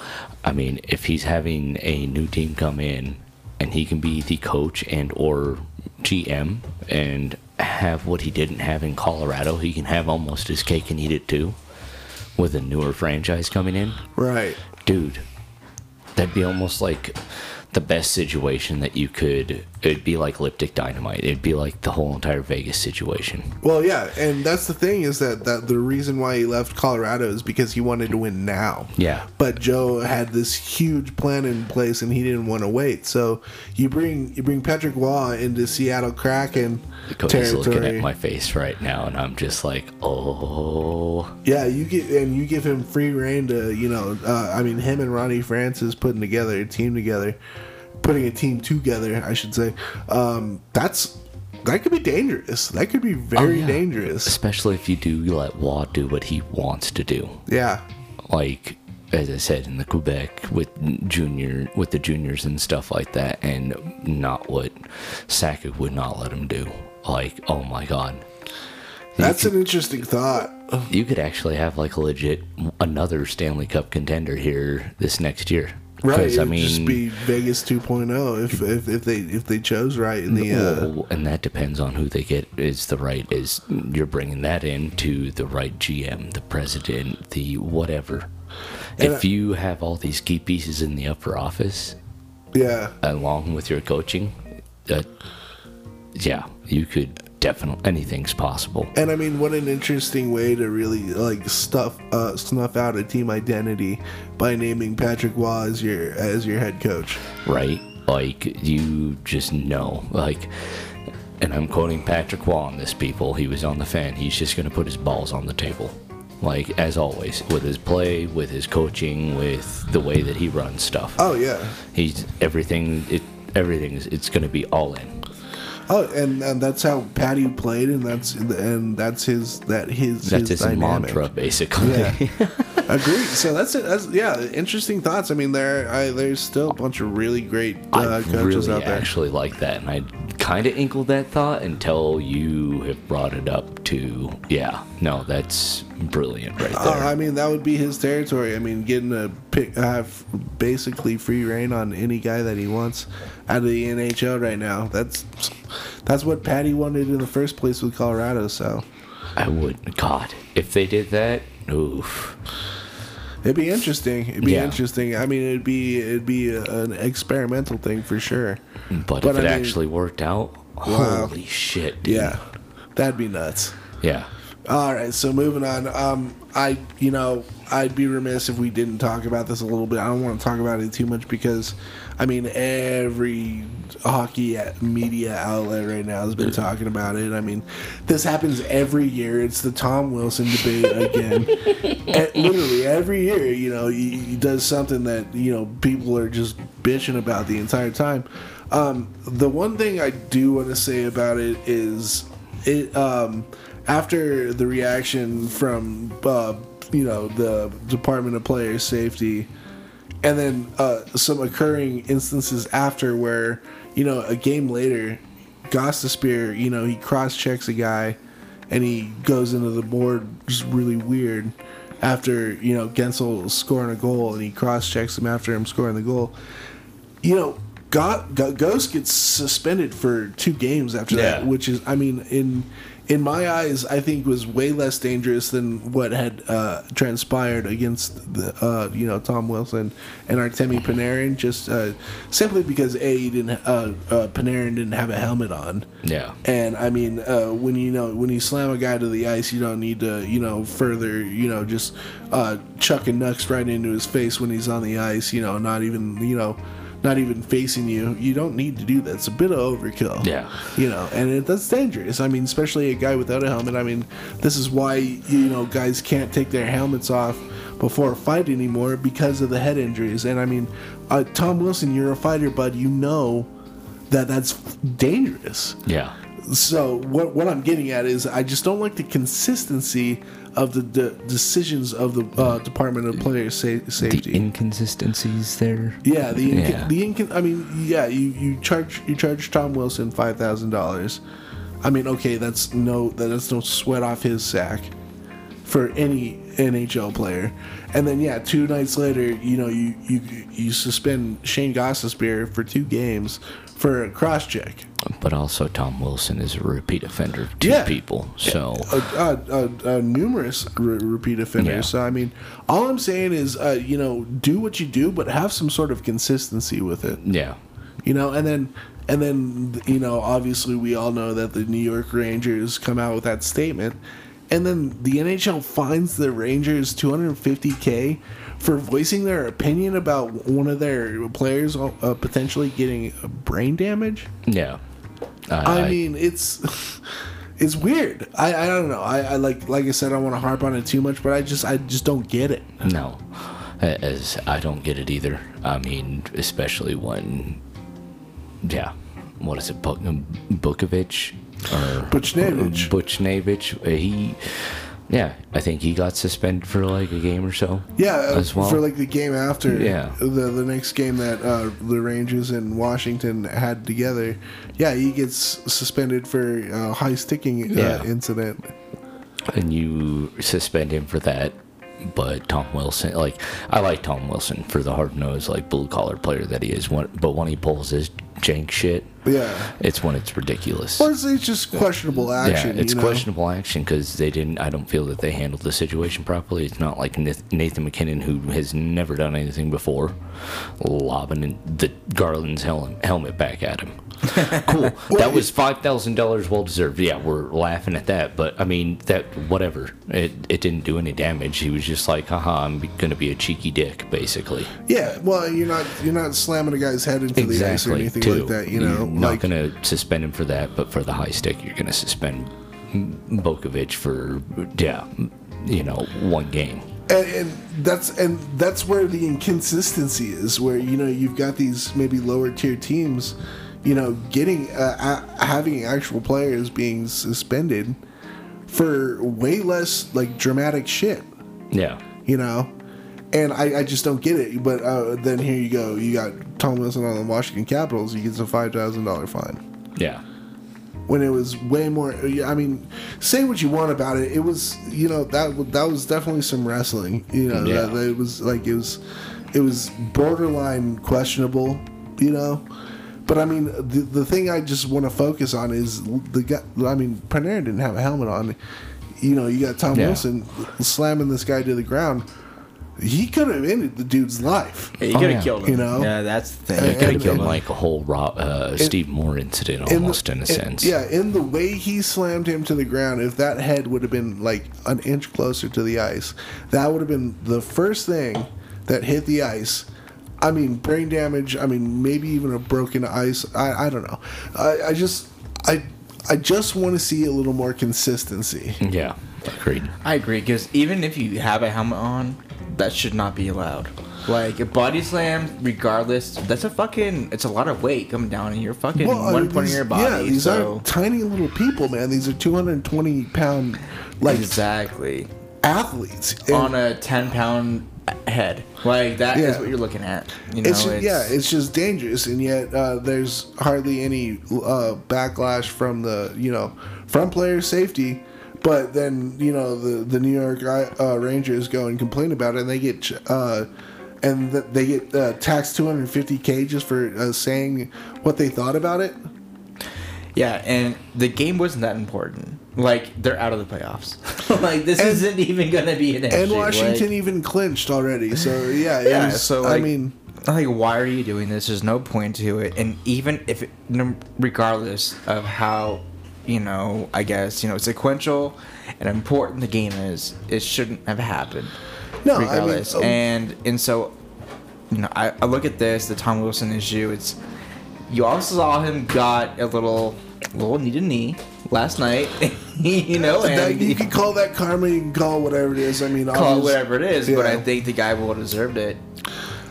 i mean if he's having a new team come in and he can be the coach and or gm and have what he didn't have in colorado he can have almost his cake and eat it too with a newer franchise coming in Right. dude that'd be almost like the best situation that you could it'd be like liptic dynamite it'd be like the whole entire vegas situation Well, yeah, and that's the thing is that, that the reason why he left Colorado is because he wanted to win now. Yeah. But Joe had this huge plan in place, and he didn't want to wait. So you bring you bring Patrick Roy into Seattle Kraken Cody's looking at my face right now and i'm just like oh yeah, you get and you give him free reign to you know. Uh, I mean, him and Ronnie Francis putting together a team together, putting a team together, I should say. Um, that's that could be dangerous. That could be very Oh, yeah. dangerous. especially if you do let Roy do what he wants to do Yeah. like as I said in the Quebec with junior with the juniors and stuff like that, and not what Sakic would not let him do. Like, oh my god, That's an interesting thought. you could actually have like a legit another Stanley Cup contender here this next year. Right, I mean, just be Vegas 2.0 if, if if they if they chose right in the uh, and that depends on who they get is the right is you're bringing that in to the right GM, the president, the whatever. If you have all these key pieces in the upper office, Yeah. along with your coaching, uh, yeah, you could definitely anything's possible. And I mean, what an interesting way to really like stuff uh, snuff out a team identity by naming Patrick Roy as your as your head coach. right? Like you just know, like, and I'm quoting Patrick Roy on this. People, he was on the fan. He's just gonna put his balls on the table, like as always, with his play, with his coaching, with the way that he runs stuff. Oh yeah. He's everything. It everything is. It's gonna be all in. Oh, and, and that's how Patty played, and that's and that's his that his That's his, his mantra, basically. Yeah. Agreed. So that's it. That's yeah. Interesting thoughts. I mean, there I, there's still a bunch of really great uh, coaches really out there. I actually like that, and I kind of inkled that thought until you have brought it up to, yeah, no, that's brilliant right there. Uh, I mean, that would be his territory. I mean, getting to pick have basically free reign on any guy that he wants out of the NHL right now. That's that's what Patty wanted in the first place with Colorado. So I would, God, if they did that, oof. it'd be interesting. It'd be Yeah. interesting. I mean, it'd be it'd be a, an experimental thing for sure. But, But if it mean- actually worked out, Wow. holy shit, dude. Yeah, that'd be nuts. Yeah. All right, so moving on. Um, I, you know, I'd be remiss if we didn't talk about this a little bit. I don't want to talk about it too much because, I mean, every hockey media outlet right now has been talking about it. I mean, this happens every year. It's the Tom Wilson debate again. E- literally every year, you know, he, he does something that you know people are just bitching about the entire time. Um, the one thing I do want to say about it is it um, after the reaction from uh, you know the Department of Player Safety, and then uh, some occurring instances after where you know a game later, Gostisbehere, you know he cross checks a guy, and he goes into the board just really weird. After you know Guentzel scoring a goal, and he cross checks him after him scoring the goal, you know, Go- Go- Ghost gets suspended for two games after that, which is, I mean, in in my eyes, I think was way less dangerous than what had uh, transpired against the, uh, you know, Tom Wilson and Artemi Panarin, just uh, simply because a he didn't uh, uh, Panarin didn't have a helmet on. Yeah. And I mean, uh, when you know when you slam a guy to the ice, you don't need to you know further you know just uh, chucking nucks right into his face when he's on the ice. You know, not even you know, not even facing you. You don't need to do that. It's a bit of overkill. Yeah. You know, and it, that's dangerous. I mean, especially a guy without a helmet. I mean, this is why you know guys can't take their helmets off before a fight anymore because of the head injuries. And I mean, uh, Tom Wilson, you're a fighter, bud. You know that that's dangerous. Yeah. So what what I'm getting at is I just don't like the consistency of the, the decisions of the uh, Department of Player sa- The Safety. inconsistencies there. yeah, the inc- Yeah. the incon- I mean, yeah, you, you charge you charge Tom Wilson five thousand dollars. I mean, okay, that's no that's no sweat off his sack for any NHL player. And then yeah, two nights later, you know, you you you suspend Shane Gostisbehere for two games for a cross check. But also, Tom Wilson is a repeat offender of two Yeah. people. So, uh, uh, uh, uh, numerous re- repeat offenders. Yeah. So I mean, all I'm saying is, uh, you know, do what you do, but have some sort of consistency with it. yeah. You know, and then and then you know, obviously, we all know that the New York Rangers come out with that statement, and then the NHL fines the Rangers 250k for voicing their opinion about one of their players uh, potentially getting brain damage. Yeah. I mean, it's it's weird. I, I don't know. I, I like like I said, I don't want to harp on it too much, but I just I just don't get it. No, as I don't get it either. I mean, especially when, yeah, what is it, Buk- Bukovic or. Buchnevich? Uh, He, yeah, I think he got suspended for like a game or so. Yeah, uh, as well. for like the game after Yeah. the the next game that uh, the Rangers and Washington had together. Yeah, he gets suspended for uh, high sticking uh, Yeah. incident. and you suspend him for that. But Tom Wilson, like I like Tom Wilson for the hard nosed, like blue collar player that he is. When, but when he pulls his jank shit. Yeah. It's when it's ridiculous. Or it's, it's just questionable action. yeah, it's you know? questionable action because they didn't. I don't feel that they handled the situation properly. It's not like Nathan MacKinnon, who has never done anything before, lobbing the Garland's hel- helmet back at him. cool. that was five thousand dollars, well deserved. Yeah, we're laughing at that, but I mean that whatever. It it didn't do any damage. He was just like, haha, I'm gonna be a cheeky dick, basically. Yeah, well, you're not you're not slamming a guy's head into the ice or anything too. like that. You know, You're not like gonna suspend him for that, but for the high stick, you're gonna suspend Bokovic for yeah, you know, one game. and, and that's and that's where the inconsistency is where you know you've got these maybe lower tier teams you know getting uh, a- having actual players being suspended for way less like dramatic shit. Yeah. you know? And I, I just don't get it but uh, then here you go. You got tom wilson on the washington capitals. He gets a $5000 fine. Yeah. when it was way more i mean say what you want about it. It was you know that that was definitely some wrestling you know Yeah. that, that it was like it was it was borderline questionable you know but i mean the, the thing i just want to focus on is the guy i mean Panarin didn't have a helmet on you know you got tom Yeah. wilson slamming this guy to the ground he could have ended the dude's life Yeah, you Oh, could have yeah. killed him. You know? Yeah, that's the thing. It could have and- killed and- like a whole Rob, uh, Steve Moore incident almost in, a sense. Yeah, in the way he slammed him to the ground, if that head would have been like an inch closer to the ice, that would have been the first thing that hit the ice. I mean, brain damage. I mean, maybe even a broken ice. I, I don't know. I, I just I I just want to see a little more consistency. Yeah. Agreed. I agree because even if you have a helmet on, that should not be allowed. Like a body slam, regardless, that's a fucking. It's a lot of weight coming down in your fucking I one mean, point of your body. Yeah, these so aren't tiny little people, man. These are 220 pound like exactly athletes. And- on a ten pound head. Like that is Yeah. what you're looking at. You know, it's, just, yeah, it's just dangerous, and yet uh, there's hardly any uh, backlash from the you know from player safety. But then you know the the New York uh, Rangers go and complain about it, and they get uh, and th- they get uh, taxed 250k just for uh, saying what they thought about it. Yeah, and the game wasn't that important. Like they're out of the playoffs. like this And- isn't even gonna be an issue. And Washington Like, even clinched already. So yeah, it Yeah, was, so, I mean, like why are you doing this there's no point to it and even if it, regardless of how you know i guess you know sequential and important the game is it shouldn't have happened No, I mean, regardless um, and and so you know I, I look at this the tom wilson issue it's you also saw him got a little little knee to knee last night you know that, and you can call that karma. You can call it whatever it is. I mean, call it whatever it is, but. I think the guy will have deserved it.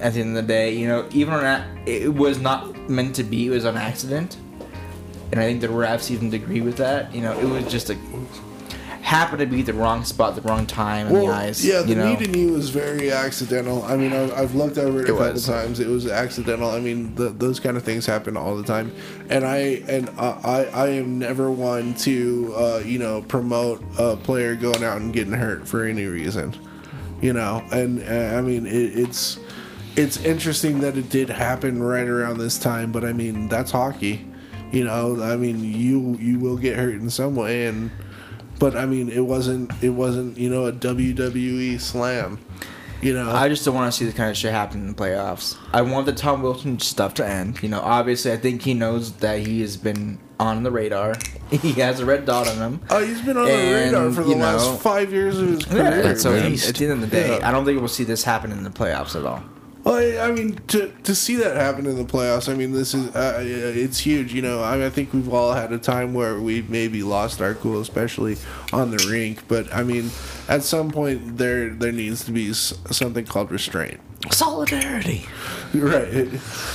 At the end of the day, you know, even on that, it was not meant to be. It was an accident, and I think the refs even agree with that. You know, it was just a happened to be the wrong spot, the wrong time in the eyes. Yeah, the you know? knee to knee was very accidental. I mean, I've, I've looked over it, It a couple was. times. It was accidental. I mean, the, those kind of things happen all the time. And I and uh, I I am never one to uh, you know promote a player going out and getting hurt for any reason. You know, and uh, I mean it, it's it's interesting that it did happen right around this time, but I mean that's hockey. You know, I mean you you will get hurt in some way and but I mean, it wasn't. It wasn't. You know, a WWE slam. You know. I just don't want to see this kind of shit happen in the playoffs. I want the Tom Wilson stuff to end. You know, obviously, I think he knows that he has been on the radar. He has a red dot on him. oh, he's been on the radar for the you know- last five years of his career. Yeah, so at the end of the day, Yeah. I don't think we'll see this happen in the playoffs at all. Well, I I mean, to to see that happen in the playoffs, I mean, this is uh, it's huge. You know, I, mean, I think we've all had a time where we maybe lost our cool, especially on the rink. But I mean, at some point there there needs to be something called restraint. Solidarity. Right.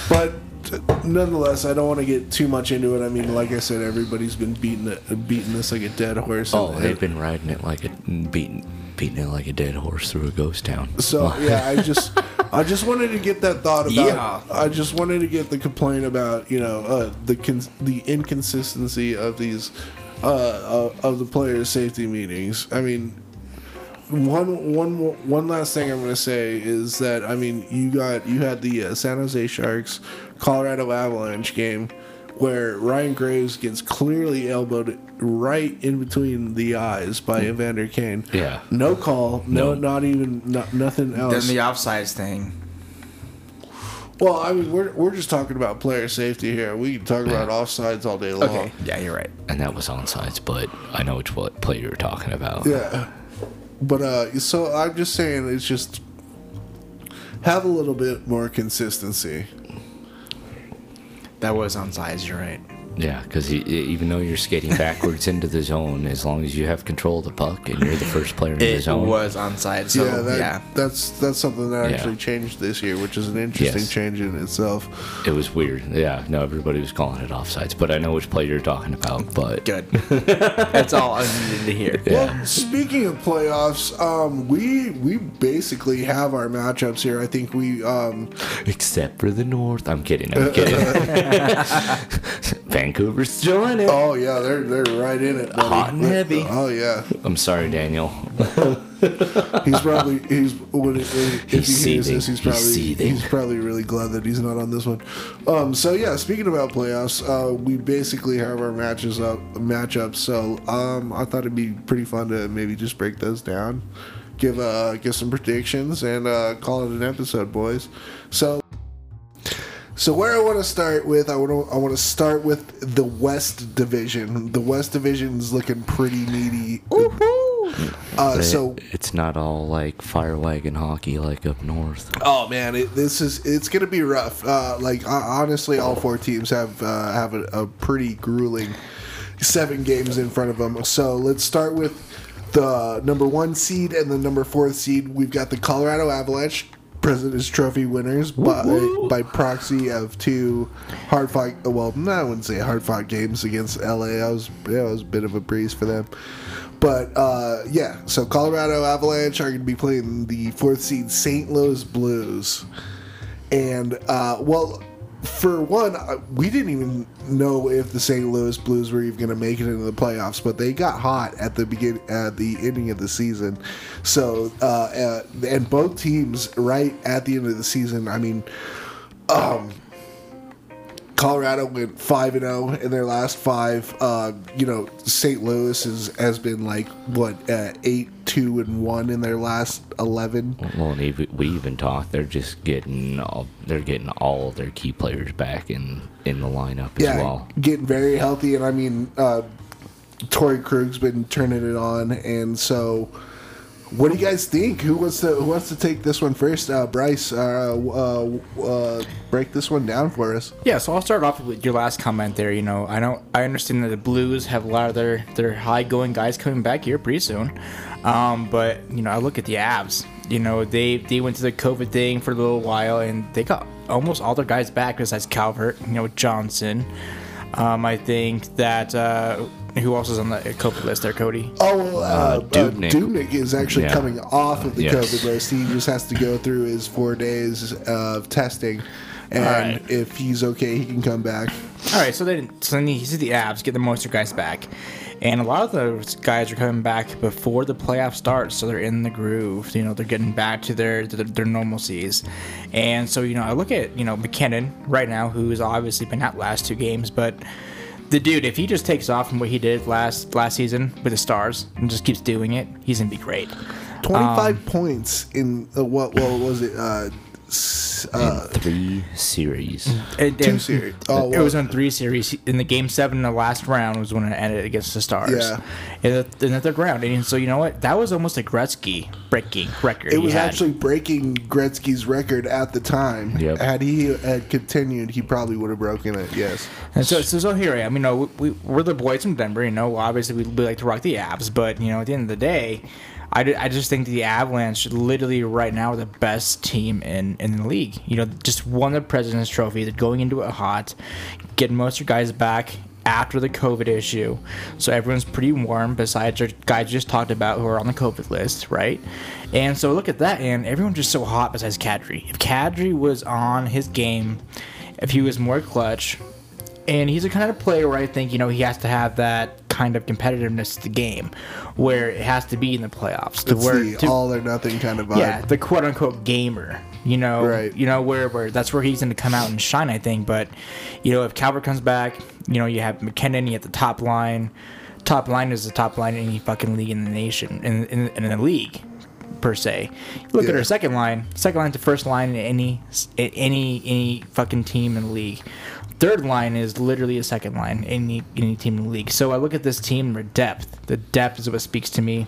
But nonetheless, I don't want to get too much into it. I mean, like I said, everybody's been beating it, beating this like a dead horse. Oh, they've been riding it like a beating beating it like a dead horse through a ghost town. So yeah, I just I just wanted to get that thought about. Yeah. I just wanted to get the complaint about you know uh, the cons- the inconsistency of these uh, uh, of the players' safety meetings. I mean, one one one last thing I'm going to say is that I mean you got you had the uh, San Jose Sharks Colorado Avalanche game where Ryan Graves gets clearly elbowed right in between the eyes by Evander Kane. Yeah. No call. No, No. not even no, nothing else. Then the offsides thing. well, I mean we're we're just talking about player safety here. We can talk about offsides all day long. Okay. Yeah, you're right. And that was onside, but I know which what play you're talking about. Yeah. But uh so I'm just saying it's just have a little bit more consistency. That was on size, You're right. Yeah, because even though you're skating backwards into the zone, as long as you have control of the puck and you're the first player in the zone, It zone, was onside. So yeah, that, yeah. that's that's something that Yeah. actually changed this year, which is an interesting Yes. change in itself. it was weird. Yeah, no, everybody was calling it offsides, but I know which play you're talking about. But Good. That's all I needed to hear. Well, speaking of playoffs, um, we we basically have our matchups here. I think we um, except for the North, I'm kidding. I'm kidding. Vancouver's still in it. oh yeah, they're they're right in it. buddy. Hot and heavy. Oh yeah, I'm sorry, Daniel. he's probably he's when, if he hears this, he's He's probably seething. he's probably really glad that he's not on this one. Um, so yeah, speaking about playoffs, uh, we basically have our matches up matchups. So um, I thought it'd be pretty fun to maybe just break those down, give uh give some predictions, and uh, call it an episode, boys. So. So where I want to start with, I want to I want to start with the West Division. The West Division is looking pretty meaty. Uh, so it's not all like fire wagon hockey like up north. Oh man, it, this is it's gonna be rough. Uh, like uh, honestly, all four teams have uh, have a, a pretty grueling seven games in front of them. So let's start with the number one seed and the number four seed. We've got the Colorado Avalanche, President's Trophy winners by, by proxy of two hard fought. Well, no, I wouldn't say hard fought games against LA. I was yeah, it was a bit of a breeze for them. But uh, yeah, so Colorado Avalanche are going to be playing the fourth seed St. Louis Blues, and uh, well, for one, uh, we didn't even know if the St. Louis Blues were even going to make it into the playoffs, but they got hot at the begin at the ending of the season. So, uh, uh, and both teams right at the end of the season, I mean, Colorado went five and zero in their last five. Uh, you know, St. Louis is, has been like what uh, eight two and one in their last eleven. Well, we even talked. They're just getting all. They're getting all of their key players back in in the lineup as well. getting very healthy, and I mean, uh, Torey Krug's been turning it on, and so. What do you guys think? Who wants to Who wants to take this one first? Uh, Bryce, uh, uh, uh, break this one down for us. Yeah, so I'll start off with your last comment there. You know, I know I understand that the Blues have a lot of their their high going guys coming back here pretty soon, um, but you know I look at the Avs. You know they they went to the COVID thing for a little while and they got almost all their guys back besides Calvert. You know Johnson. Um, I think that uh, who else is on the COVID list there, Cody? Oh, well, uh, uh, Dubnyk. Dubnyk. is actually Yeah. coming off of the Yes. COVID list. He just has to go through his four days of testing, and Alright. if he's okay, he can come back. All right, so then so then you see the Avs get the most of their guys back, and a lot of those guys are coming back before the playoff starts, so they're in the groove. You know, they're getting back to their to their, their normalcies, and so you know I look at you know MacKinnon right now, who's obviously been out last two games, but the dude, if he just takes off from what he did last last season with the Stars and just keeps doing it, he's gonna be great. Twenty-five Um, points in uh, what? What was it? Uh, uh, Three series. It, two series. Oh, it well, was on three series. In the game seven, the last round was when it ended against the Stars. Yeah. In the, in the third round, and so you know what? That was almost a Gretzky breaking record. It was had. actually breaking Gretzky's record at the time. Yep. Had he had continued, he probably would have broken it. Yes. And so, so, so here I am. You know, we, we're the boys from Denver. You know, obviously we, we like to rock the Avs, but you know, at the end of the day, I, I just think the Avalanche literally right now are the best team in, in the league. You know, just won the President's Trophy. They're going into it hot, getting most of your guys back after the COVID issue. So everyone's pretty warm, besides your guys just talked about who are on the COVID list, right? And so look at that, and everyone's just so hot besides Kadri. If Kadri was on his game, if he was more clutch, and he's a kind of player where I think you know he has to have that kind of competitiveness to the game, where it has to be in the playoffs. To It's where the to- all or nothing kind of vibe. yeah, the quote unquote gamer. You know, Right. you know where where that's where he's going to come out and shine, I think. But you know, if Calvert comes back, you know, you have MacKinnon at the top line. Top line is the top line in any fucking league in the nation, in in, in the league, per se. You look at Yeah. our second line, second line to first line in any in any any fucking team in the league. Third line is literally a second line in any any team in the league. So I look at this team, their depth. The depth is what speaks to me,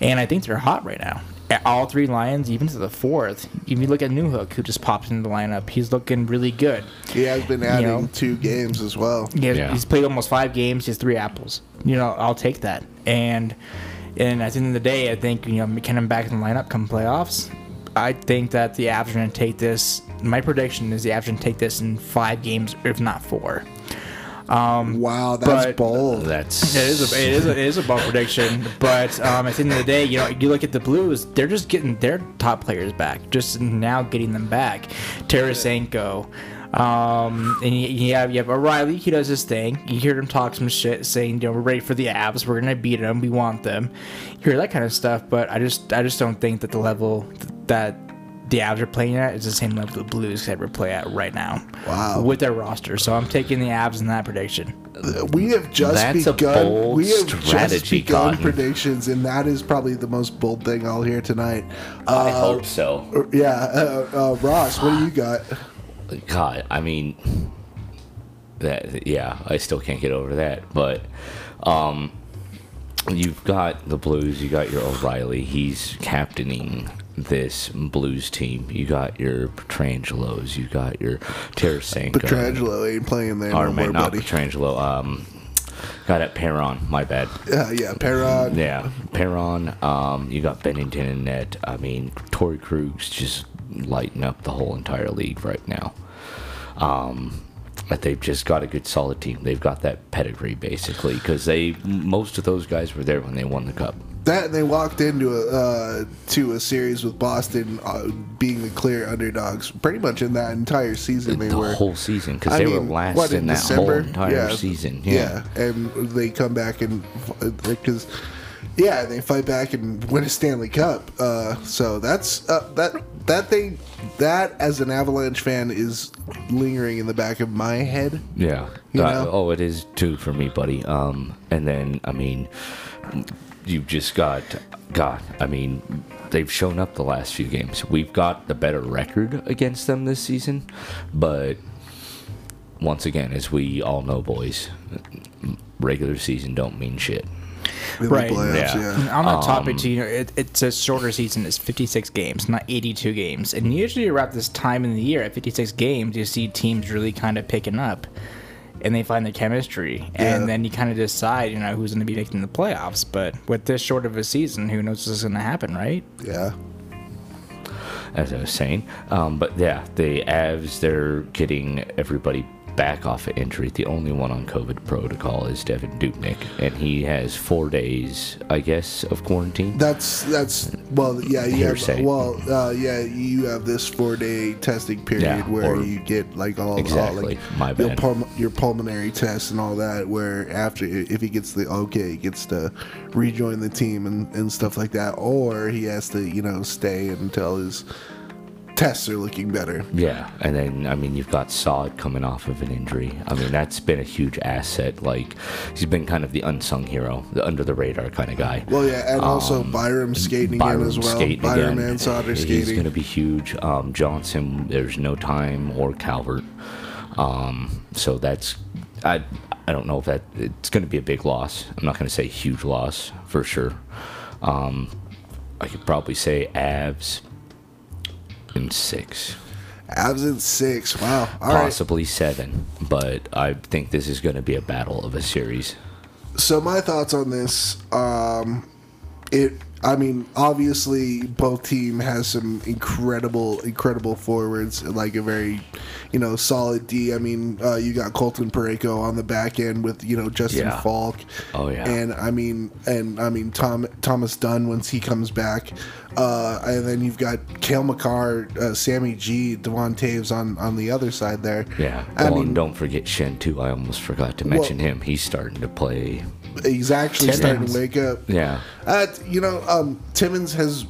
and I think they're hot right now. At All three lines, even to the fourth. If you look at Newhook, who just popped into the lineup, he's looking really good. He has been adding know. two games as well. He has, Yeah. He's played almost five games. He has three apples. You know, I'll take that. And and at the end of the day, I think you know MacKinnon back in the lineup come playoffs. I think that the Avs are going to take this. My prediction is the Avs are going to take this in five games, if not four. Wow, that's But- bold. That's It is a it is a, it is a bold prediction, but um, at the end of the day, you know, you look at the Blues, they're just getting their top players back, just now getting them back. Tarasenko, um, and you, you have you have O'Reilly, he does his thing. You hear him talk some shit, saying, you know, we're ready for the Avs, we're gonna beat them, we want them. You hear that kind of stuff, but I just I just don't think that the level that the Avs are playing at is the same level the Blues ever play at right now. Wow. With their roster, so I'm taking the Avs in that prediction. we have just That's a begun. bold we have just strategy, begun Cotton. predictions, and that is probably the most bold thing I'll hear tonight. I Uh, hope so. Yeah, uh, uh, Ross, what do you got? God, I mean, that yeah, I still can't get over that. But um, you've got the Blues, you got your O'Reilly. He's captaining this Blues team. You got your Pietrangelos, you got your Tarasenko. Pietrangelo ain't playing there or no man, more, not buddy. Pietrangelo. Um, got at Perron. My bad. Uh, yeah, Perron. Yeah, Perron. Um, you got Binnington and net. I mean, Torey Krug's just lighting up the whole entire league right now. Um, but they've just got a good solid team. They've got that pedigree basically because they most of those guys were there when they won the cup. That and they walked into a uh, to a series with Boston uh, being the clear underdogs. Pretty much in that entire season, they the were. whole season because they mean, were last what, in, that whole entire Yeah. season. Yeah. and they come back and because yeah, they fight back and win a Stanley Cup. Uh, so that's uh, that that thing that as an Avalanche fan is lingering in the back of my head. Yeah. Oh, it is too for me, buddy. Um, and then I mean, you've just got God. I mean, they've shown up the last few games. We've got the better record against them this season, but once again, as we all know, boys, regular season don't mean shit. In Right. Playoffs, Yeah. yeah. On that topic, Um, too, you know, it, it's a shorter season. It's 56 games, not 82 games. And usually around this time in the year, at 56 games, you see teams really kind of picking up, and they find their chemistry, Yeah. and then you kind of decide, you know, who's going to be making the playoffs. But with this short of a season, who knows what's going to happen, right? Yeah. as I was saying. Um, but yeah, the Avs, they're getting everybody back off of injury. The only one on COVID protocol is Devan Dubnyk, and he has four days, I guess, of quarantine. That's that's well, yeah. You have, well, uh, yeah. You have this four day testing period Yeah, where you get like all Exactly, all, like, my your, bad. pul- your pulmonary tests and all that. Where after if he gets the okay, he gets to rejoin the team and, and stuff like that, or he has to you know stay until his tests are looking better. Yeah, and then I mean you've got Sod coming off of an injury. I mean that's been a huge asset. Like he's been kind of the unsung hero, the under the radar kind of guy. Well, yeah, and also Byram skating again Byram as well. skating Byram again. and Sauter He's skating. going to be huge. Um, Johnson, there's no time or Calvert. Um, so that's I I don't know if that it's going to be a big loss. I'm not going to say huge loss for sure. Um, I could probably say Avs in six, Abs in six. Wow. All right. possibly seven. But I think this is going to be a battle of a series. so my thoughts on this um it i mean obviously both team has some incredible incredible forwards like a very you know solid d i mean uh, you got colton parayko on the back end with you know justin Yeah. faulk Oh, yeah. and i mean and i mean tom thomas dunn once he comes back uh, and then you've got Cale Makar, uh, Sammy G, Devon Toews on, on the other side there. Yeah. I well, mean, and don't forget Shen too. I almost forgot to mention him. He's starting to play he's actually starting to wake up. Yeah. Uh, you know, um, Timmins has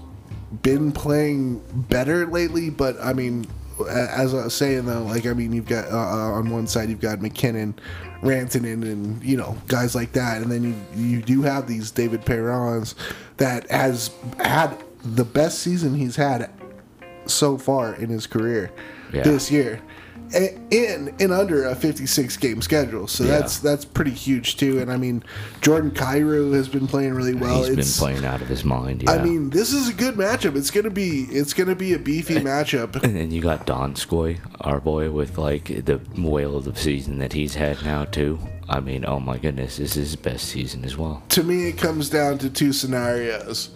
been playing better lately, but I mean, as I was saying though, like I mean, you've got uh, uh, on one side you've got MacKinnon, Rantanen, and you know guys like that, and then you you do have these David Perrons that has had the best season he's had so far in his career Yeah. this year. In in under a 56 game schedule, so Yeah. that's that's pretty huge too. And I mean, Jordan Kyrou has been playing really well. He's been playing out of his mind. Yeah. I mean, this is a good matchup. It's gonna be it's gonna be a beefy matchup. And then you got Donskoy, our boy, with like the whale of the season that he's had now too. I mean, oh my goodness, this is his best season as well. to me, it comes down to two scenarios.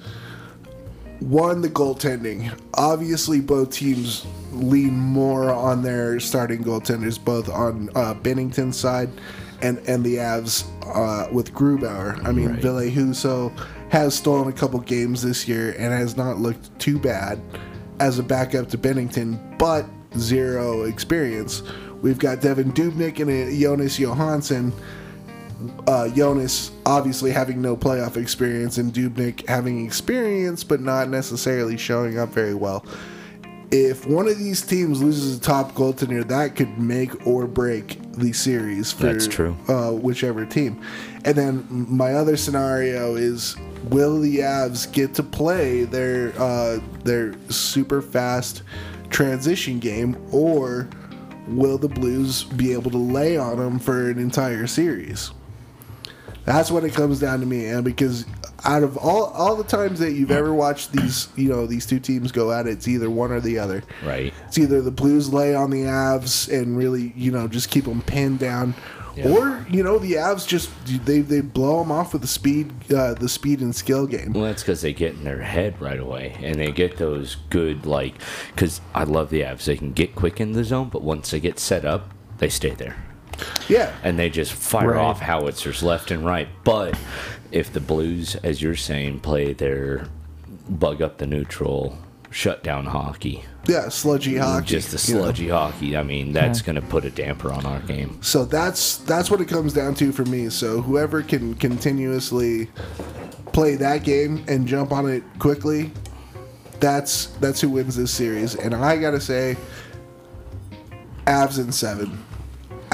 One, the goaltending. Obviously, both teams lean more on their starting goaltenders, both on uh, Binnington's side and and the Avs uh, with Grubauer. I mean, Right. Ville has stolen a couple games this year and has not looked too bad as a backup to Binnington, but zero experience. We've got Devan Dubnyk and Jonas Johansson uh, Jonas obviously having no playoff experience and Dubnyk having experience but not necessarily showing up very well. If one of these teams loses a top goaltender, that could make or break the series for That's true. Uh, whichever team. And then my other scenario is: Will the Avs get to play their uh, their super fast transition game, or will the Blues be able to lay on them for an entire series? That's what it comes down to me, and because out of all all the times that you've ever watched these, you know, these two teams go at it, it's either one or the other. Right. It's either the Blues lay on the Avs and really, you know, just keep them pinned down, Yeah. or you know, the Avs just they they blow them off with the speed, uh, the speed and skill game. Well, that's because they get in their head right away, and they get those good like. Because I love the Avs; they can get quick in the zone, but once they get set up, they stay there, Yeah, and they just fire Right. off howitzers left and right. But if the Blues, as you're saying, play their bug up the neutral, shut down hockey, yeah, sludgy hockey. just the you know. sludgy hockey, I mean, that's going to put a damper on our game. So that's that's what it comes down to for me. So whoever can continuously play that game and jump on it quickly, that's that's who wins this series. And I gotta say, Avs in seven,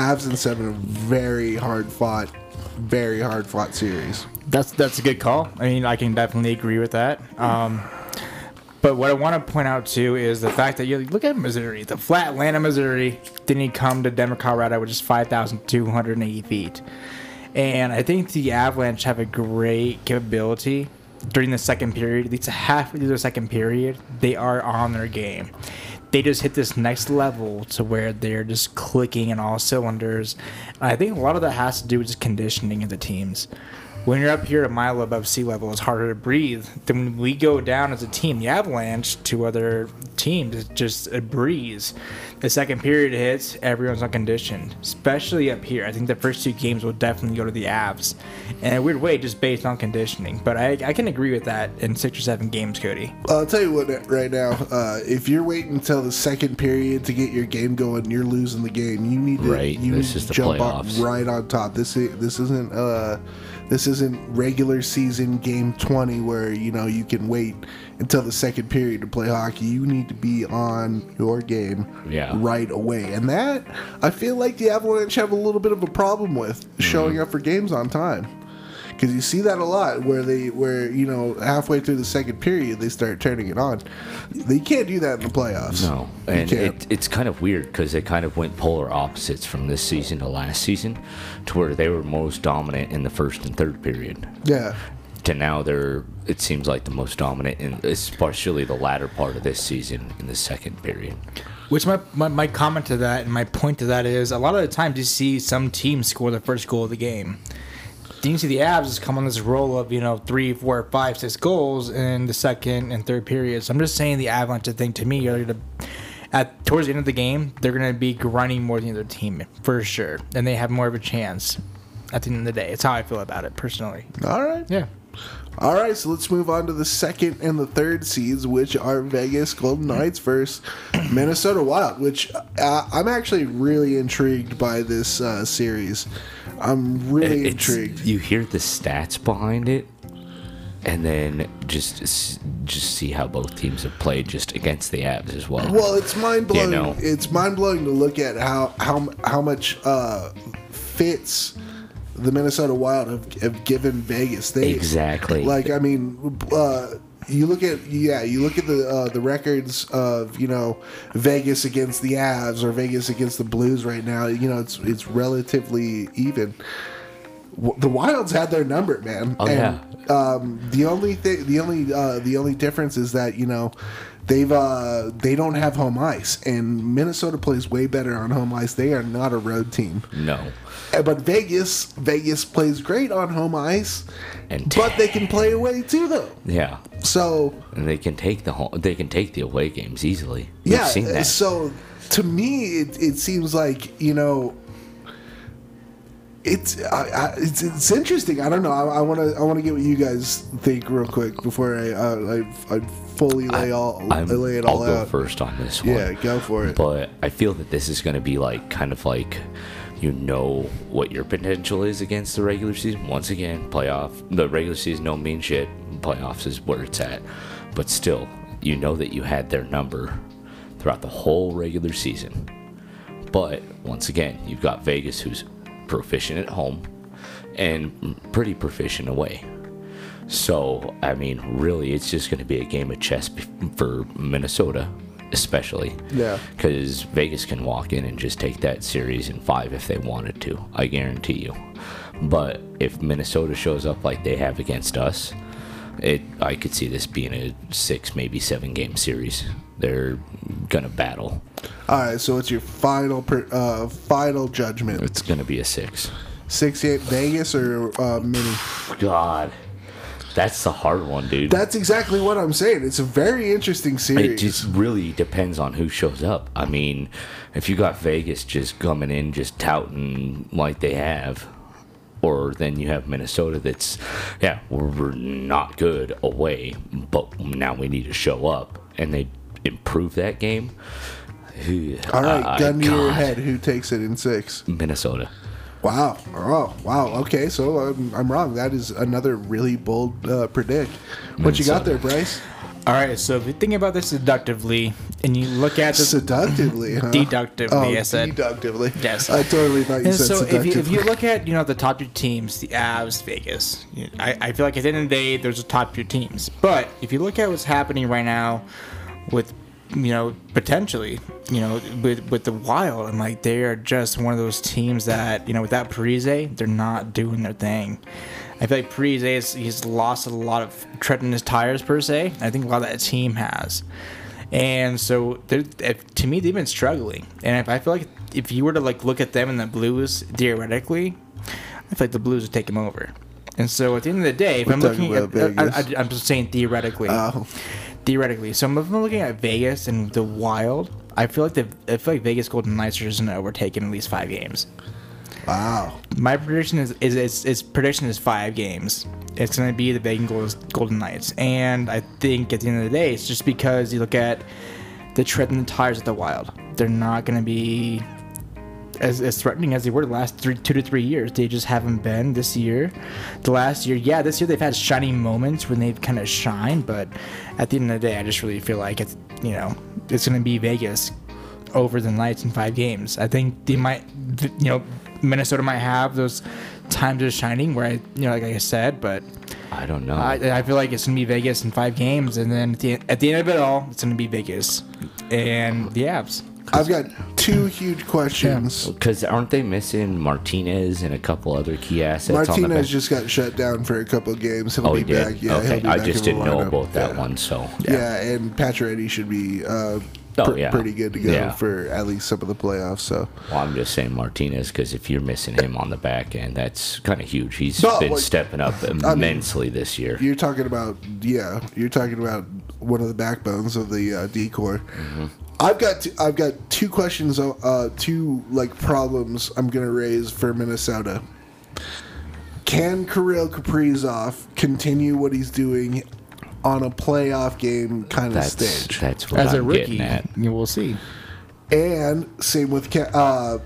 Avs in seven, a very hard fought, very hard fought series. That's that's a good call. I mean, I can definitely agree with that. Um, but what I want to point out too is the fact that you look at Missouri, the flat land of Missouri, didn't come to Denver, Colorado, which is five thousand two hundred and eighty feet, and I think the Avalanche have a great capability during the second period, at least half of the second period, they are on their game. They just hit this next level to where they're just clicking in all cylinders. I think a lot of that has to do with just conditioning of the teams. When you're up here a mile above sea level, it's harder to breathe. Then when we go down as a team, the Avalanche to other teams, it's just a breeze. The second period hits, everyone's unconditioned, especially up here. I think the first two games will definitely go to the Avs, in a weird way, just based on conditioning. But I, I can agree with that in six or seven games, Cody. I'll tell you what, right now, uh, if you're waiting until the second period to get your game going, you're losing the game. You need to, Right, you this need is to the jump up right on top. This is, this isn't uh, this isn't regular season game 20 where you know you can wait until the second period to play hockey. You need to be on your game Yeah. right away, and that I feel like the Avalanche have a little bit of a problem with showing Mm-hmm. up for games on time because you see that a lot where they where you know halfway through the second period they start turning it on they can't do that in the playoffs No, You and can't. it, it's kind of weird because they kind of went polar opposites from this season to last season, to where they were most dominant in the first and third period. yeah To now they're, it seems like the most dominant in, especially the latter part of this season in the second period. Which my, my, my comment to that and my point to that is a lot of the times you see some teams score the first goal of the game. Then you see the just come on this roll of, you know, three, four, five, six goals in the second and third periods. I'm just saying the Avalanche, thing to me, are gonna, at towards the end of the game, they're going to be grinding more than the other team, for sure. And they have more of a chance at the end of the day. It's how I feel about it, personally. all right Yeah. all right so let's move on to the second and the third seeds which are vegas golden knights versus minnesota wild which uh, i'm actually really intrigued by this uh, series I'm really It's- intrigued. You hear the stats behind it, and then just just see how both teams have played just against the Avs as well. Well, it's mind blowing. know. It's mind blowing to look at how how how much uh, fits the Minnesota Wild have, have given Vegas. They Exactly. Like I mean, uh, you look at yeah, you look at the uh, the records of you know Vegas against the Avs or Vegas against the Blues right now. You know, it's it's relatively even. The Wilds had their number, man. Oh, and, Um, the only thing, the only, uh, the only difference is that you know they've uh, they don't have home ice, and Minnesota plays way better on home ice. They are not a road team. no, Uh, But Vegas, Vegas plays great on home ice, and but they can play away too, though. yeah, So and they can take the home, they can take the away games easily. We've yeah, seen that. so to me, it, it seems like you know. It's I, I, it's it's interesting. I don't know. I want to I want to get what you guys think real quick before I uh, I, I fully lay all I lay it all I'll out. first on this one. Yeah, go for it. But I feel that this is going to be like kind of like you know what your potential is against the regular season. Once again, playoff. The regular season don't mean shit. Playoffs is where it's at. But still, you know that you had their number throughout the whole regular season. But once again, you've got Vegas who's proficient at home and pretty proficient away. So, I mean, really, it's just going to be a game of chess for Minnesota, especially. Yeah. Because Vegas can walk in and just take that series in five if they wanted to. I guarantee you. But if Minnesota shows up like they have against us, it I could see this being a six, maybe seven game series. They're gonna battle. All right, so it's your final per, uh, final judgment. It's gonna be a six. Six eight Vegas or uh, mini. God, that's the hard one, dude. That's exactly what I'm saying. It's a very interesting series. It just really depends on who shows up. I mean, if you got Vegas just coming in, just touting like they have, or then you have Minnesota that's, yeah, we're, we're not good away, but now we need to show up, and they improve that game. All right, Uh, gun to your head. Who takes it in six? Minnesota. Wow. Oh, wow. Okay, so I'm, I'm wrong. That is another really bold uh, predict. What you got there, Bryce? All right, so if you think about this deductively and you look at this, Seductively, huh? Deductively, oh, I said. Deductively. Yes. I totally thought you and said so if you, seductively. if you look at you know the top two teams, the Avs, Vegas, you I, I feel like at the end of the day, there's a top two teams. But if you look at what's happening right now with you know potentially you know with with the Wild, and like they are just one of those teams that you know without Parise, they're not doing their thing. I feel like Parise is, he's lost a lot of tread in his tires per se. I think a lot of that team has. And so, they're- if, to me, they've been struggling. And if I feel like if you were to like look at them in the Blues theoretically, I feel like the Blues would take them over. And so, at the end of the day, if We're I'm looking at, I, I'm just saying theoretically, Oh. Theoretically. So, I'm looking at Vegas and the Wild, I feel like the I feel like Vegas Golden Knights are just going to overtake in at least five games. wow. My prediction is is its, its prediction is five games. It's going to be the Vegas Golden- Knights, and I think at the end of the day, it's just because you look at the tread and the tires of the Wild. They're not going to be as, as threatening as they were the last three, two to three years. They just haven't been this year. The last year, yeah, this year they've had shining moments when they've kind of shined, but at the end of the day, I just really feel like it's you know it's going to be Vegas over the Knights in five games. I think they might, you know, Minnesota might have those times of shining where I, you know, like I said, but I don't know. I, I feel like it's gonna be Vegas in five games, and then at the, at the end of it all, it's gonna be Vegas and the Avs. I've got two huge questions. Because aren't they missing Martinez and a couple other key assets? on the Martinez just got shut down for a couple games. He'll Oh, be he did. back. Yeah, okay, I just didn't know about that Yeah. one. So Yeah. and Pacioretty should be uh, Oh, yeah. pretty good to go Yeah. for at least some of the playoffs. So Well, I'm just saying Martinez because if you're missing him on the back end, that's kind of huge. He's No, been like- stepping up mean- immensely this year. you're talking about yeah, you're talking about one of the backbones of the uh, D-corps. Mm-hmm. I've got t- I've got two questions, uh, two like problems I'm gonna raise for Minnesota. Can Kirill Kaprizov continue what he's doing on a playoff game kind of That's stage? that's what As a I'm rookie, getting at. you will see. And same with Ca- uh,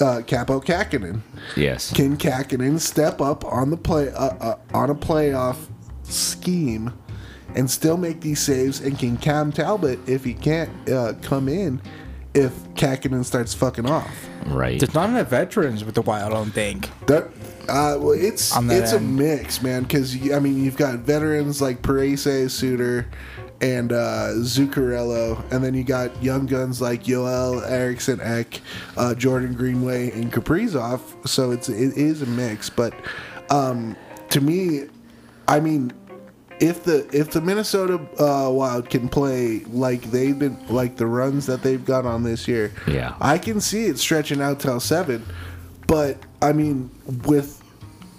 uh, Kaapo Kahkonen. Yes. Can Kahkonen step up on the play uh, uh, on a playoff scheme and still make these saves? And can Cam Talbot, if he can't uh, come in, if Kahkonen starts fucking off? right. There's not enough veterans with the Wild, I don't think. That uh, well, it's On that it's a mix, man. Because I mean, you've got veterans like Parise, Suter, and uh, Zuccarello, and then you got young guns like Joel Eriksson, Ek, uh, Jordan Greenway, and Kaprizov. So it's it is a mix. But um, to me, I mean, if the if the Minnesota uh, Wild can play like they've been like the runs that they've got on this year, Yeah. I can see it stretching out till seven. But I mean, with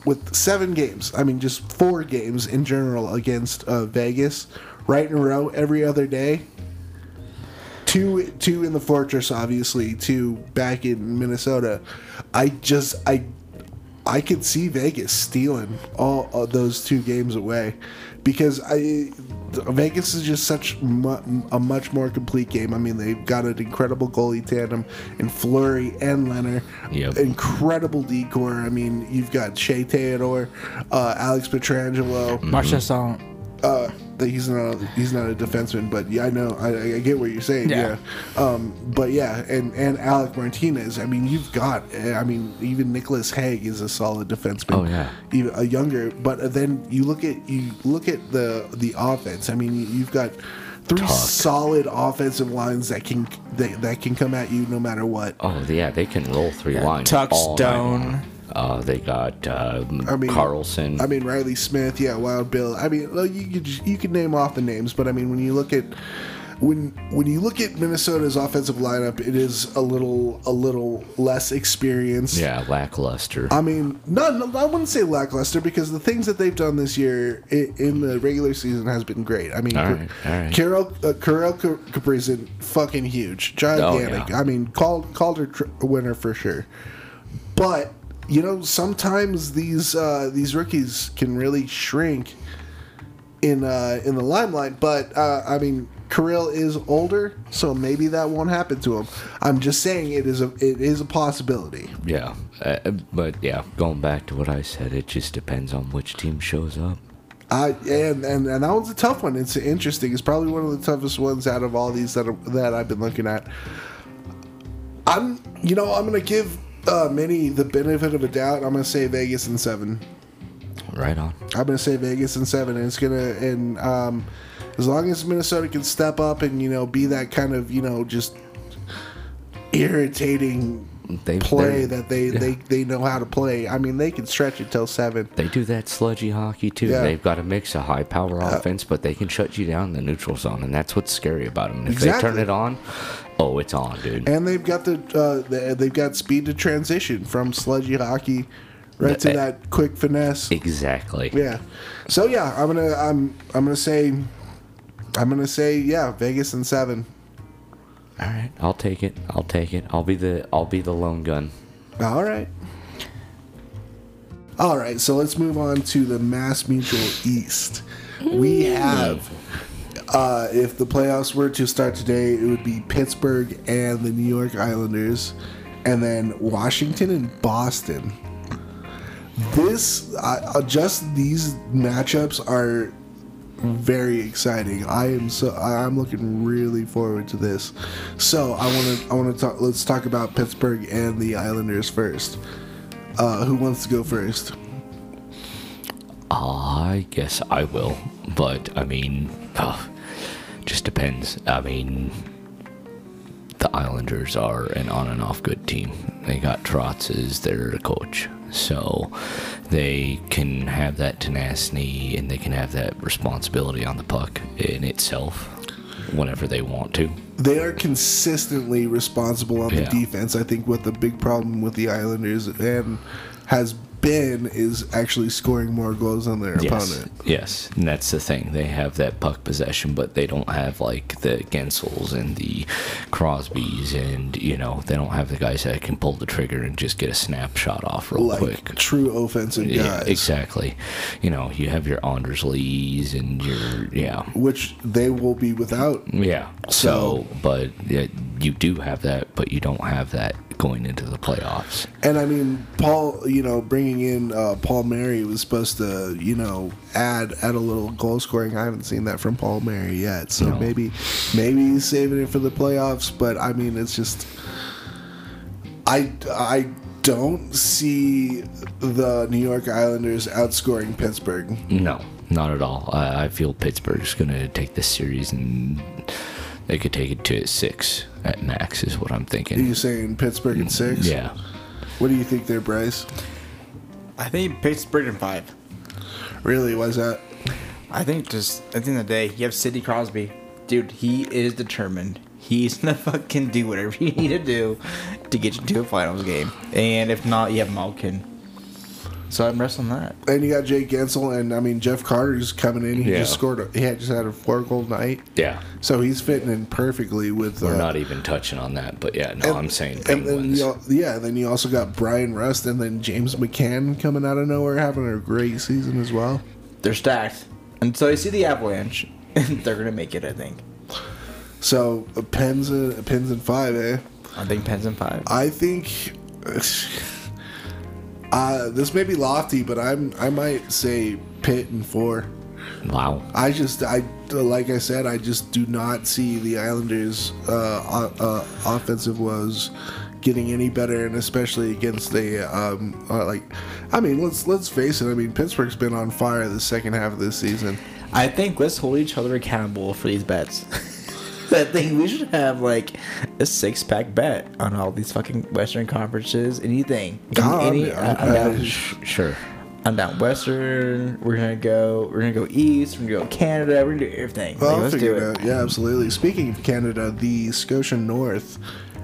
with seven games, I mean just four games in general against uh, Vegas, right in a row every other day. Two two in the fortress, obviously. Two back in Minnesota. I just I I could see Vegas stealing all of those two games away because I Vegas is just such mu- a much more complete game. I mean, they've got an incredible goalie tandem in Fleury and Lehner. Yep. Incredible D-corps. I mean, you've got Shea Theodore, uh, Alex Pietrangelo. Marchessault. Uh, that he's not a, he's not a defenseman, but yeah, I know I, I get what you're saying. Yeah. Yeah. Um, but yeah, and and Alec Martinez. I mean, you've got. I mean, even Nicolas Hague is a solid defenseman. Oh, yeah. even a younger. But then you look at you look at the the offense. I mean, you've got three Tuch. solid offensive lines that can that, that can come at you no matter what. Oh yeah, they can roll three lines. Tuch, all night Stone. long. Uh, they got um, I mean, Karlsson. I mean, Riley Smith, yeah, Wild Bill. I mean, well, you could you can name off the names, but I mean, when you look at when when you look at Minnesota's offensive lineup, it is a little a little less experienced. yeah, lackluster. I mean, no, no, I wouldn't say lackluster because the things that they've done this year in, in the regular season has been great. I mean, All right, all right. Carol uh, fucking huge, gigantic. Oh, yeah. I mean, called Calder tr- winner for sure. But you know, sometimes these uh, these rookies can really shrink in uh, in the limelight. But uh, I mean, Kirill is older, so maybe that won't happen to him. I'm just saying it is a it is a possibility. yeah, uh, but yeah, going back to what I said, it just depends on which team shows up. Uh, and, and and that one's a tough one. It's interesting. It's probably one of the toughest ones out of all these that are, that I've been looking at. I'm you know I'm gonna give uh, Minnie the benefit of a doubt. I'm gonna say Vegas in seven. Right on. I'm gonna say Vegas in seven, and it's gonna and um, as long as Minnesota can step up and you know be that kind of you know just irritating They play that they, yeah. they they know how to play. I mean, they can stretch it till seven. They do that sludgy hockey too. Yeah. They've got a mix of high power offense, but they can shut you down in the neutral zone, and that's what's scary about them. If they turn it on, oh, it's on, dude. And they've got the, uh, the they've got speed to transition from sludgy hockey right to The- that quick finesse. Exactly. Yeah. So yeah, I'm gonna I'm I'm gonna say I'm gonna say yeah, Vegas and seven. All right, I'll take it. I'll take it. I'll be the I'll be the lone gun. All right. All right, so let's move on to the MassMutual East. We have, uh, if the playoffs were to start today, it would be Pittsburgh and the New York Islanders, and then Washington and Boston. This, uh, just these matchups are very exciting. I am so I'm looking really forward to this. So I want to I want to talk. Let's talk about Pittsburgh and the Islanders first. Uh, who wants to go first? I guess I will, but I mean, just depends. I mean, the Islanders are an on and off good team. They got Trotz as their coach, so they can have that tenacity and they can have that responsibility on the puck in itself whenever they want to. They are consistently responsible on the Yeah. defense. I think what the big problem with the Islanders and has been is actually scoring more goals than their Yes, opponent. yes, and that's the thing. They have that puck possession, but they don't have like the Guentzels and the Crosbys, and you know they don't have the guys that can pull the trigger and just get a snapshot off real Like quick. true offensive Yeah, exactly. You know, you have your Anders Lees and your yeah, Which they will be without. yeah. So- So, but yeah, you do have that, but you don't have that going into the playoffs. And I mean, Paul, you know, bringing in uh, Palmieri was supposed to, you know, add add a little goal scoring. I haven't seen that from Palmieri yet, so No. maybe maybe he's saving it for the playoffs. But I mean, it's just I I don't see the New York Islanders outscoring Pittsburgh. No, not at all. I, I feel Pittsburgh's going to take this series and they could take it to six at max, is what I'm thinking. Are thinking. you saying Pittsburgh at six? Yeah. What do you think there, Bryce? I think Pittsburgh in five. Really? Why's that? I think just at the end of the day, you have Sidney Crosby. Dude, he is determined. He's gonna fucking do whatever you need to do to get you to a finals game. And if not, you have Malkin. So I'm resting on that. And you got Jake Guentzel, and I mean Jeff Carter's coming in. He Yeah. just scored. A, he had just had a four goal night, Yeah. so he's fitting in perfectly with. We're uh, not even touching on that, but yeah, no, and- I'm saying And then Penguins. you, yeah, then you also got Bryan Rust, and then James McCann coming out of nowhere, having a great season as well. They're stacked. and so you see the Avalanche, and they're gonna make it, I think. So Pens, uh, Pens and five, eh? I think Pens in five. I think. Uh, this may be lofty, but I'm I might say Pitt and four. Wow. I just I like I said I just do not see the Islanders' uh, uh, offensive woes getting any better, and especially against the um, uh, like. I mean, let's let's face it. I mean, Pittsburgh's been on fire the second half of this season. I think let's hold each other accountable for these bets. I think we should have like a six pack bet on all these fucking Western conferences. Anything. I'm Any. I- I'm down. Sure. I'm down Western. We're gonna go. We're gonna go East. We're gonna go Canada. We're gonna do everything. Well, Like, let's do it it. out. Yeah, absolutely. Speaking of Canada, the Scotia North.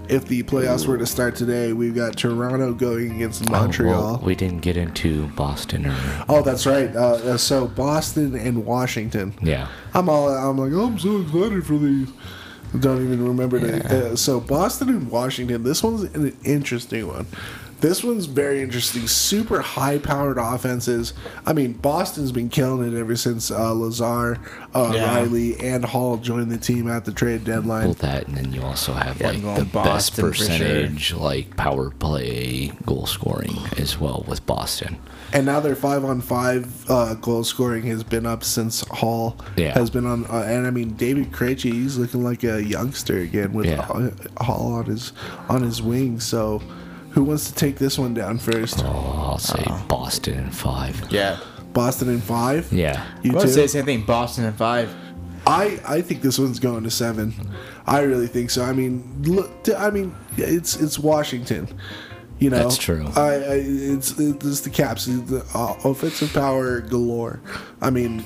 If the playoffs were to start today, we've got Toronto going against Oh, Montreal. well, we didn't get into Boston or. Oh, that's right. Uh, uh, so Boston and Washington. Yeah. I'm all. I'm like, oh, I'm so excited for these. Don't even remember the. Uh, so Boston and Washington. This one's an interesting one. This one's very interesting. Super high-powered offenses. I mean, Boston's been killing it ever since uh, Lazar, uh, Yeah. Reilly, and Hall joined the team at the trade deadline. Well, that, and then you also have Yeah, like the best Boston sure. percentage, like power play, goal scoring as well with Boston. And now their five on five uh, goal scoring has been up since Hall Yeah. has been on. Uh, and I mean, David Krejci, he's looking like a youngster again with Hall on his on his wing. So, who wants to take this one down first? Oh, I'll say Boston in five. Yeah. Boston in five. Yeah. You I'm gonna too? say the same thing. Boston in five. I I think this one's going to seven. I really think so. I mean, look. I mean, it's it's Washington. You know, That's true. I, I it's it's the Caps, it's the uh, offensive power galore. I mean,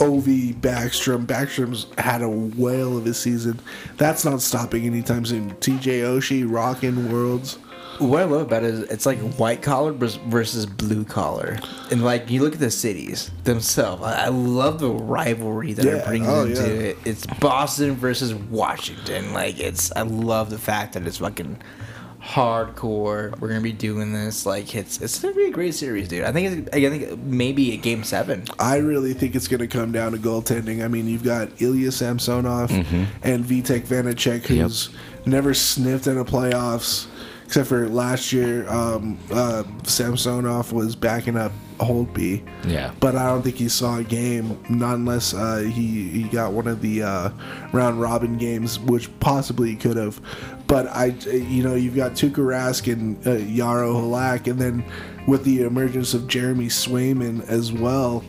Ov Backstrom. Backstrom's had a whale of a season. That's not stopping anytime soon. T.J. Oshie rocking worlds. What I love about it is it's like white collar versus blue collar, and like you look at the cities themselves. I, I love the rivalry that Yeah, it brings oh, into yeah. it. It's Boston versus Washington. Like it's, I love the fact that it's fucking hardcore. We're gonna be doing this. Like it's, it's gonna be a great series, dude. I think, it's, I think maybe a game seven. I really think it's going to come down to goaltending. I mean, you've got Ilya Samsonov mm-hmm. and Vitek Vanacek, who's never sniffed in the playoffs, except for last year. Um, uh, Samsonov was backing up Holtby. Yeah. But I don't think he saw a game, not unless uh, he he got one of the uh, round robin games, which possibly he could have. But I, you know, you've got Tuukka Rask and uh, Yaro Halak, and then with the emergence of Jeremy Swayman as well.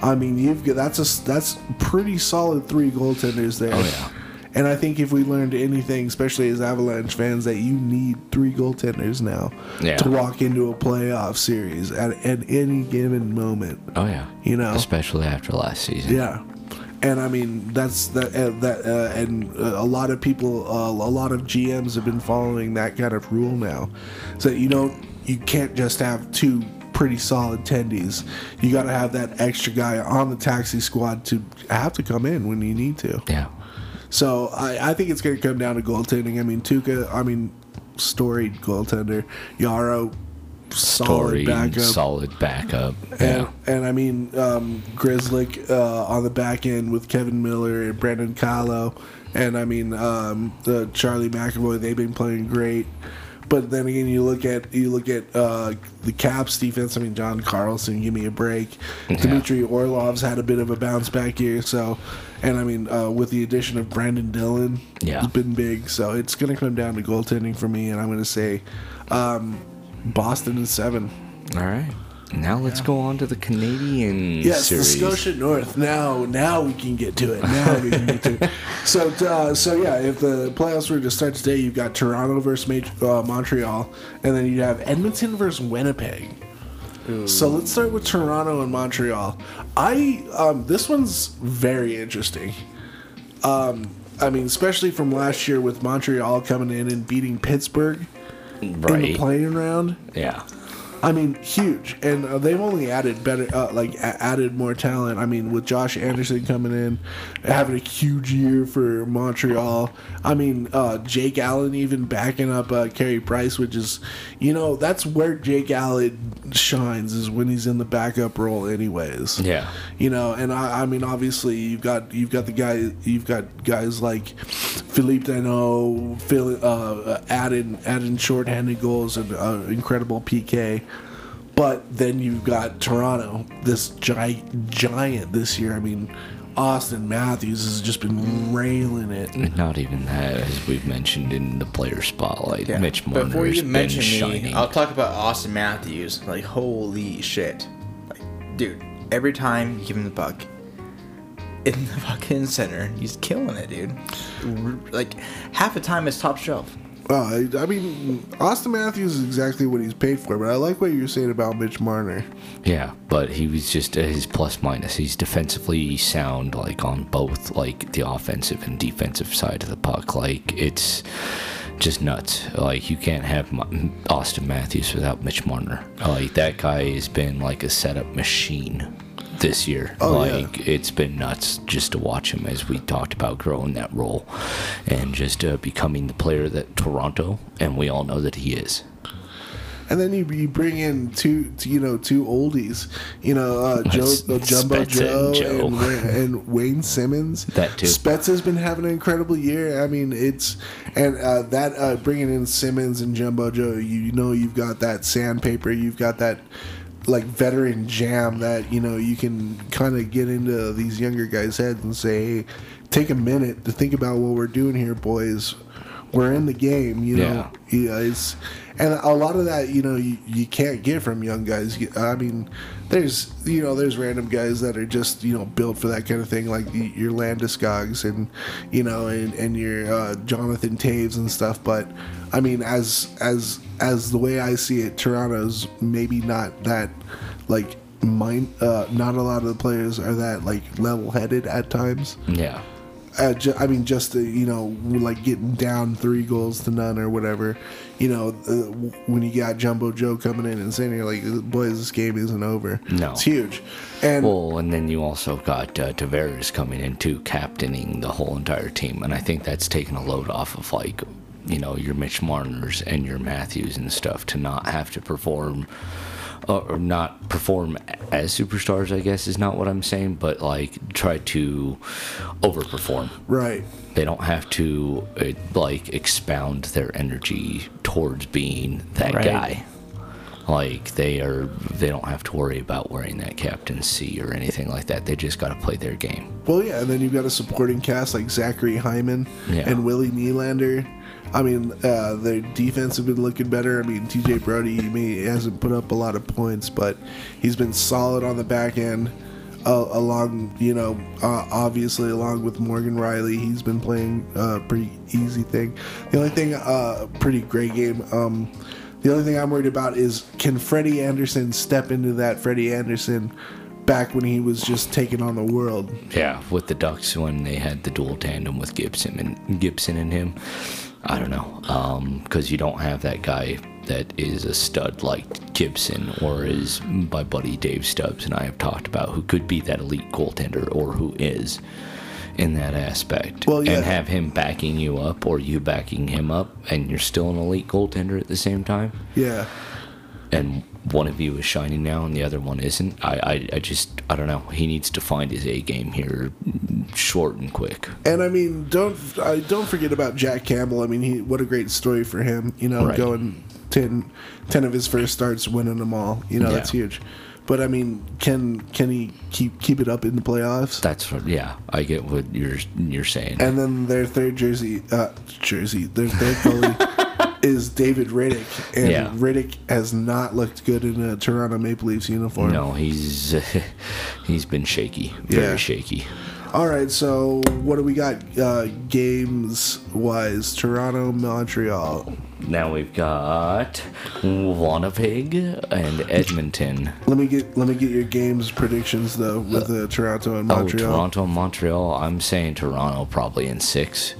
I mean, you've got that's a that's pretty solid three goaltenders there. Oh, yeah. And I think if we learned anything, especially as Avalanche fans, that you need three goaltenders now Yeah. to walk into a playoff series at, at any given moment. Oh yeah. You know? especially after last season. Yeah, and I mean that's that uh, that uh, and uh, a lot of people, uh, a lot of GMs have been following that kind of rule now, so you don't you can't just have two pretty solid tendies. You got to have that extra guy on the taxi squad to have to come in when you need to. Yeah. So I, I think it's going to come down to goaltending. I mean, Tuukka, I mean, storied goaltender. Yarrow, solid Story, backup. solid backup. And, Yeah. and I mean, um, Grzelcyk uh, on the back end with Kevan Miller and Brandon Carlo. And I mean, um, the Charlie McAvoy, they've been playing great. But then again, you look at you look at uh, the Caps defense. I mean, John Carlson, give me a break. Dmitry Orlov's had a bit of a bounce back year. So, and I mean, uh, with the addition of Brenden Dillon, Yeah. it's been big. So it's going to come down to goaltending for me, and I'm going to say um, Boston in seven. All right. Now let's go on to the Canadian Yes, series. the Scotia North. Now, now we can get to it. Now we can get to it. So, uh, so yeah, if the playoffs were to start today, you've got Toronto versus Ma- uh, Montreal, and then you have Edmonton versus Winnipeg. So let's start with Toronto and Montreal. I um, this one's very interesting. Um, I mean, especially from last year with Montreal coming in and beating Pittsburgh in the playing round. Yeah. I mean, huge, and uh, they've only added better, uh, like a- added more talent. I mean, with Josh Anderson coming in, having a huge year for Montreal. I mean, uh, Jake Allen even backing up uh, Carey Price, which is, you know, that's where Jake Allen shines is when he's in the backup role, anyways. Yeah. You know, and I, I mean, obviously, you've got you've got the guy, you've got guys like Phillip Danault, Phil, uh, adding adding shorthanded goals and uh, incredible PK. But then you've got Toronto, this gi- giant this year. I mean, Auston Matthews has just been railing it. Not even that, as we've mentioned in the player spotlight. Yeah. Mitch Marner Before has you been mention shining. me, I'll talk about Auston Matthews. Like, holy shit. Like, dude, every time you give him the puck in the fucking center, he's killing it, dude. Like, half the time it's top shelf. Uh, I, mean, Auston Matthews is exactly what he's paid for. But I like what you're saying about Mitch Marner. Yeah, but he was just uh, his plus minus. He's defensively sound, like on both like the offensive and defensive side of the puck. Like it's just nuts. Like you can't have Auston Matthews without Mitch Marner. Like that guy has been like a setup machine this year. Oh, yeah. like it's been nuts just to watch him as we talked about growing that role and just uh, becoming the player that Toronto and we all know that he is. And then you, you bring in two, you know, two oldies, you know, uh, Joe, uh, Jumbo Joe, and Joe. And, and Wayne Simmonds. That too. Spezza has been having an incredible year. I mean, it's and uh, that uh, bringing in Simmonds and Jumbo Joe, you know, you've got that sandpaper, you've got that like veteran jam that you know you can kind of get into these younger guys' heads and say, hey, take a minute to think about what we're doing here, boys. We're in the game, you know. Yeah, it's and a lot of that, you know, you, you can't get from young guys. I mean, there's you know, there's random guys that are just you know built for that kind of thing, like your Landeskog's and you know, and and your uh, Jonathan Toews and stuff. But I mean, as as as the way I see it, Toronto's maybe not that like mind. Uh, not a lot of the players are that like level headed at times Yeah. uh, ju- I mean, just the, you know, like getting down three goals to none or whatever. You know, uh, when you got Jumbo Joe coming in and saying, "You're like, boys, this game isn't over." No. it's huge. And Well, and then you also got uh, Tavares coming in too, captaining the whole entire team, and I think that's taken a load off of like, you know, your Mitch Marners and your Matthews and stuff to not have to perform, uh, or not perform as superstars. I guess is not what I'm saying, but like try to overperform. right, They don't have to uh, like expound their energy towards being that Right. guy. Like they are, they don't have to worry about wearing that captaincy or anything like that. They just got to play their game. well, yeah, and then you've got a supporting cast like Zachary Hyman Yeah. and Willie Nylander. I mean, uh, their defense have been looking better. I mean, TJ Brodie he may, hasn't put up a lot of points, but he's been solid on the back end. Uh, along, you know, uh, obviously along with Morgan Rielly, he's been playing a pretty easy thing. The only thing, uh, pretty great game. Um, the only thing I'm worried about is can Freddie Andersen step into that Freddie Andersen back when he was just taking on the world? Yeah, with the Ducks when they had the dual tandem with Gibson and Gibson and him. I don't know, because you don't have that guy that is a stud like Gibson or is my buddy Dave Stubbs and I have talked about, who could be that elite goaltender or who is in that aspect. Well, yeah. And have him backing you up or you backing him up, and you're still an elite goaltender at the same time. Yeah. and one of you is shining now and the other one isn't. I, I, I just I don't know. He needs to find his A game here, short and quick. And I mean, don't I don't forget about Jack Campbell. I mean, he what a great story for him. You know, Right. going 10, 10 of his first starts, winning them all. You know, that's huge. But I mean, can can he keep keep it up in the playoffs? That's what, yeah. I get what you're you're saying. And then their third jersey, uh, jersey, their third goalie is David Rittich, and Yeah. Rittich has not looked good in a Toronto Maple Leafs uniform. no, he's he's been shaky, very Yeah. shaky. All right, so what do we got uh, games wise? Toronto, Montreal. Now we've got Winnipeg and Edmonton. Let me get let me get your games predictions though with uh, Toronto and Montreal. Oh, Montreal. Toronto and Montreal. I'm saying Toronto probably in six.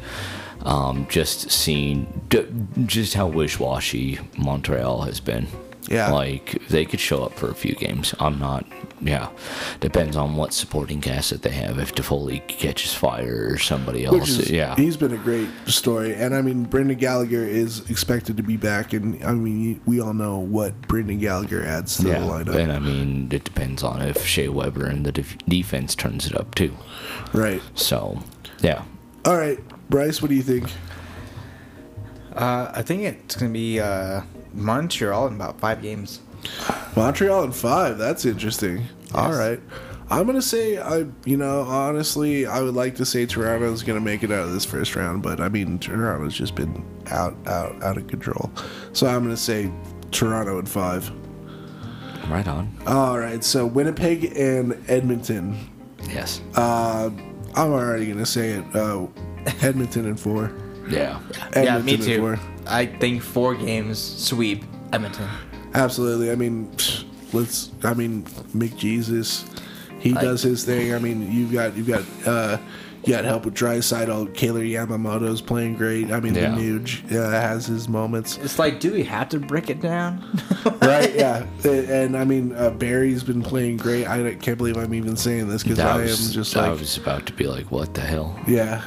Um, just seeing d- just how wish-washy Montreal has been. Yeah. like they could show up for a few games. I'm not. Yeah, depends on what supporting cast that they have. If Toffoli catches fire or somebody else, is, yeah, he's been a great story, and I mean, Brendan Gallagher is expected to be back, and I mean, we all know what Brendan Gallagher adds to yeah. the lineup, And I mean, it depends on if Shea Weber and the def- defense turns it up too. right? So, yeah, All right, Bryce, what do you think? Uh, I think it's gonna be uh, Montreal in about five games. Montreal in five. That's interesting. All right. I'm gonna say I, you know, honestly, I would like to say Toronto's gonna make it out of this first round, but I mean, Toronto's just been out, out, out of control. So I'm gonna say Toronto in five. right on. All right. So Winnipeg and Edmonton. yes, Uh, I'm already gonna say it. Uh, Edmonton in four. yeah. yeah, me Edmonton in too. four. I think four games sweep Edmonton. Absolutely. I mean, let's. I mean, McJesus, he does his thing. I mean, you've got you've got uh, you got help with Draisaitl. Kailer Yamamoto's playing great. I mean, Yeah. the Nuge uh, has his moments, It's like, do we have to break it down? right? Yeah, and, and I mean, uh, Barrie's been playing great. I can't believe I'm even saying this because That I am was just I was about to be like, what the hell? yeah,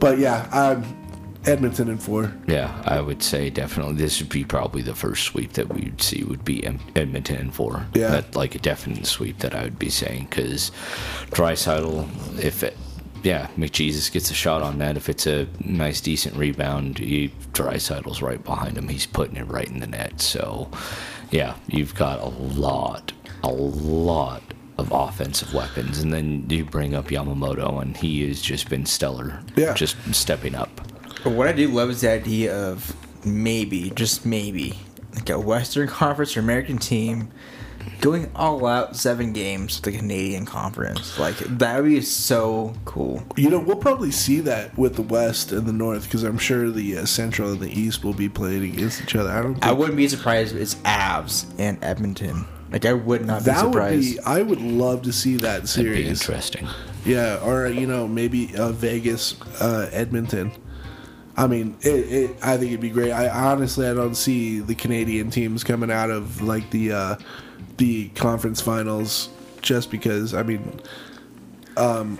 but yeah, um, Edmonton in four. Yeah, I would say definitely this would be probably the first sweep that we would see would be Edmonton in four. Yeah. that, like a definite sweep that I would be saying because Draisaitl, if it, yeah, McJesus gets a shot on that. If it's a nice decent rebound, he Draisaitl's right behind him. He's putting it right in the net. So, yeah, you've got a lot, a lot of offensive weapons, and then you bring up Yamamoto, and he has just been stellar. Yeah. just stepping up. But what I do love is the idea of maybe, just maybe, like a Western Conference or American team going all out seven games with the Canadian Conference. Like that would be so cool. You know, we'll probably see that with the West and the North because I'm sure the uh, Central and the East will be playing against each other. I don't. Think I wouldn't be surprised if it's Avs and Edmonton. Like I would not be that would surprised. be. I would love to see that That'd be series. interesting. Yeah, or you know maybe uh, Vegas, uh, Edmonton. I mean, it, it. I think it'd be great. I honestly, I don't see the Canadian teams coming out of like the uh, the conference finals just because. I mean, um,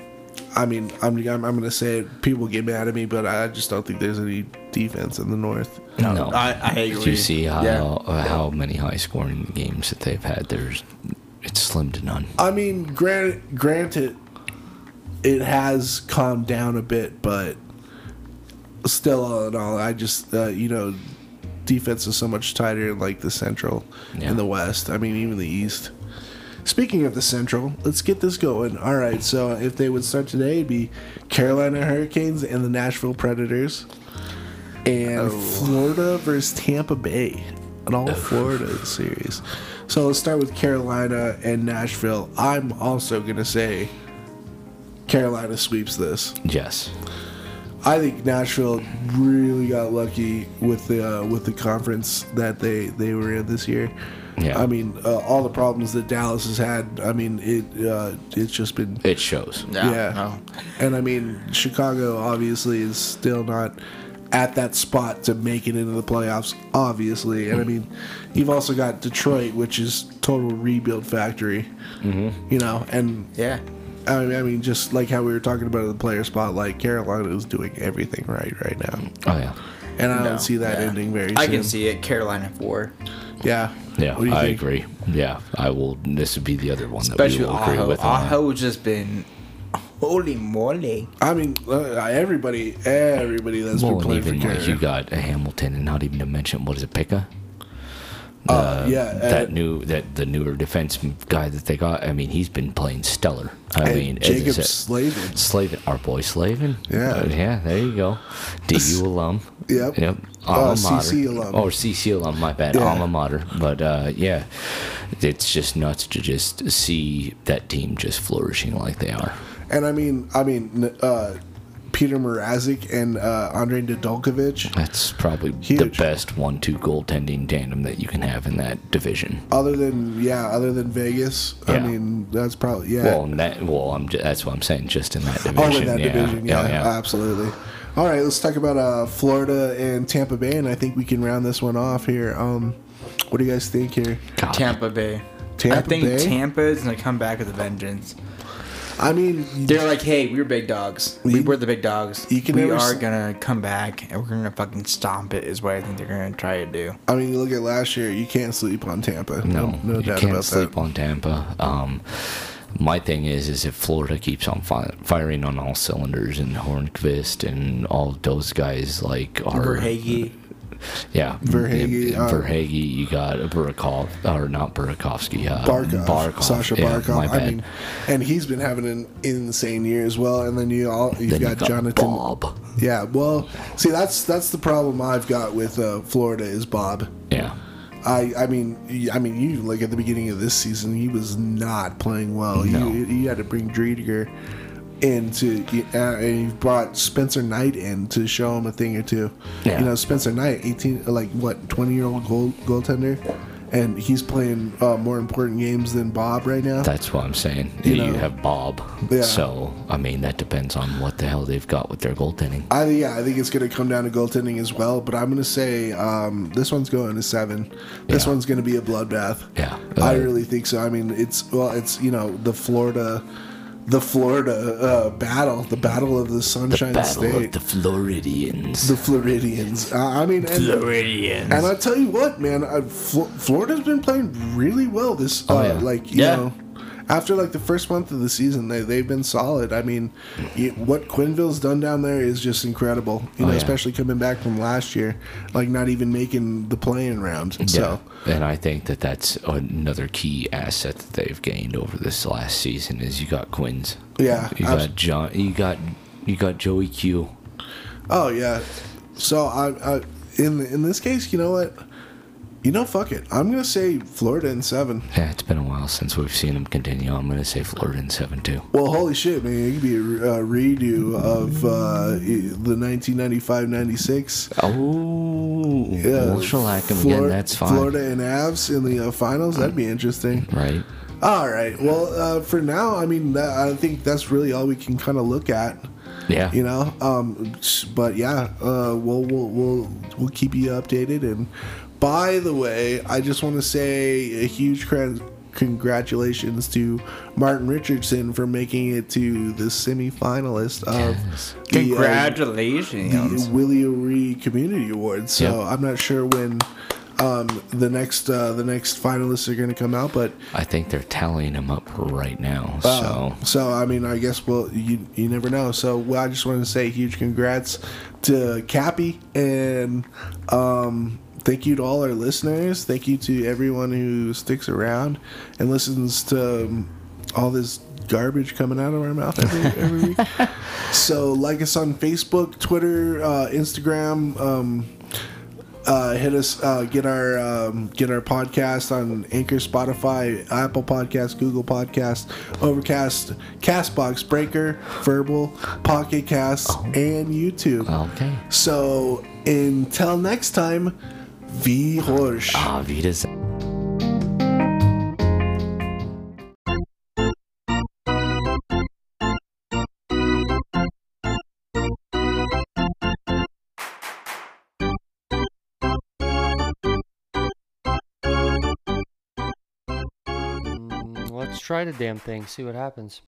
I mean, I'm I'm, I'm gonna say it. People get mad at me, but I just don't think there's any defense in the North. No, I, I agree. Do you see how Yeah. how many high scoring games that they've had? There's it's slim to none. I mean, granted, granted, it has calmed down a bit, but still, all in all, I just uh, you know, defense is so much tighter in like the Central Yeah. and the West. I mean, even the East. Speaking of the Central, let's get this going. All right, so if they would start today, it'd be Carolina Hurricanes and the Nashville Predators, and Florida versus Tampa Bay, an all Florida series. So let's start with Carolina and Nashville. I'm also gonna say Carolina sweeps this. Yes. I think Nashville really got lucky with the uh, with the conference that they they were in this year. Yeah. I mean, uh, all the problems that Dallas has had. I mean, it uh, it's just been It shows. yeah. no. And I mean, Chicago obviously is still not at that spot to make it into the playoffs, obviously. And I mean, you've also got Detroit, which is total rebuild factory. Mm-hmm. You know, and Yeah. I mean, I mean, just like how we were talking about the player spotlight, Carolina is doing everything right right now, Oh yeah. and I No, don't see that yeah. ending very soon. I can see it. Carolina four, Yeah. Yeah, What do you I think? agree. Yeah, I will. This would be the other one especially that we will agree Aho. with. on. Aho has just been holy moly. I mean, uh, everybody, everybody that's Well, been and playing for like Carolina. you got a Hamilton, and not even to mention what is it, Pika? Uh, yeah, uh, that new that the newer defense guy that they got. I mean, he's been playing stellar. I and mean, Jacob said- Slavin. Slavin, our boy Slavin. Yeah. Uh, yeah. There you go. DU alum. Yep. Yep. Uh, mater. CC alum. Or CC alum. My bad. Yeah. Alma mater. But uh, yeah, it's just nuts to just see that team just flourishing like they are. And I mean, I mean, uh, Petr Mrazek and uh, Andre Nedeljkovic. That's probably the best one-two goaltending tandem that you can have in that division. Other than yeah, other than Vegas, I mean, that's probably yeah. Well, that well, I'm ju- that's what I'm saying. Just in that division. Oh, in that yeah. division, yeah, yeah. absolutely. All right, let's talk about uh, Florida and Tampa Bay, and I think we can round this one off here. Um, what do you guys think here? God. Tampa Bay. Tampa I think Bay? Tampa is gonna come back with a vengeance. I mean, They're like, hey, we're big dogs. We were the big dogs. you can we never are s- gonna come back and we're gonna fucking stomp it. Is what I think they're gonna try to do. I mean, you look at last year. You can't sleep on Tampa. No, no, you doubt can't about sleep that. on Tampa. Um, my thing is, is if Florida keeps on fi- firing on all cylinders and Hornqvist and all those guys like are Verhaeghe. Yeah, Verhaeghe, and- uh, Verhaeghe, you got Burakov or not Burakovsky, uh, Barkov, Barkov, Sasha yeah, Barkov. my I mean, and he's been having an insane year as well. And then you all you've then got, you got Jonathan. Bob. Yeah, well, see, that's that's the problem I've got with uh, Florida is Bob. Yeah, I I mean I mean you like at the beginning of this season he was not playing well. No. You you had to bring Driediger in to uh, and you brought Spencer Knight in to show him a thing or two. Yeah. You know Spencer Knight, eighteen like what twenty year old goal goaltender, and he's playing uh, more important games than Bob right now. that's what I'm saying. You You, know. have Bob, Yeah. so I mean that depends on what the hell they've got with their goaltending. I yeah, I think it's going to come down to goaltending as well. But I'm going to say um, this one's going to seven. This Yeah. one's going to be a bloodbath. Yeah. I Uh, really think so. I mean, it's well, it's you know the Florida, the Florida uh, battle, the battle of the Sunshine the Battle State, of the Floridians. the Floridians. Uh, I mean, and, Floridians. and I tell you what, man, uh, Fl- Florida's been playing really well this, uh, Oh, yeah. like you Yeah. know, after like the first month of the season, they they've been solid. I mean, you, what Quenneville's done down there is just incredible. You Oh, know, yeah. especially coming back from last year, like not even making the playing round. So and I think that that's another key asset that they've gained over this last season is you got Quins. Yeah, you abs- got John. You got you got Joey Q. oh yeah, so I, I in in this case, you know what? You know, fuck it. I'm gonna say Florida in seven. Yeah, it's been a while since we've seen him continue. I'm gonna say Florida in seven too. Well, holy shit, man! It could be a redo of uh, the 1995-96. Oh, Yeah, we'll shellac him Flor- again. That's fine. Florida and Avs in the uh, finals. That'd be interesting. right? All right. Well, uh, for now, I mean, that, I think that's really all we can kind of look at. Yeah. You know. Um, but yeah, uh, we'll we'll we'll we'll keep you updated. And by the way, I just want to say a huge credit. Congratulations to Martin Richardson for making it to the semifinalist of Yes. the, uh, Congratulations. the Willie O'Ree Community Awards. So Yep. I'm not sure when um, the next uh, the next finalists are going to come out, but I think they're tallying them up right now. uh, so so I mean, I guess well, you you never know. So well, I just wanted to say huge congrats to Cappy and um, thank you to all our listeners. Thank you to everyone who sticks around and listens to um, all this garbage coming out of our mouth every, every week. So like us on Facebook, Twitter, uh, Instagram. Um, uh, hit us, uh, get our um, get our podcast on Anchor, Spotify, Apple Podcast, Google Podcast, Overcast, Castbox, Breaker, Verbal, Pocket Cast, and YouTube. okay. So until next time, V Horsch. Ah, Vitas. Mm, Let's try the damn thing, see what happens.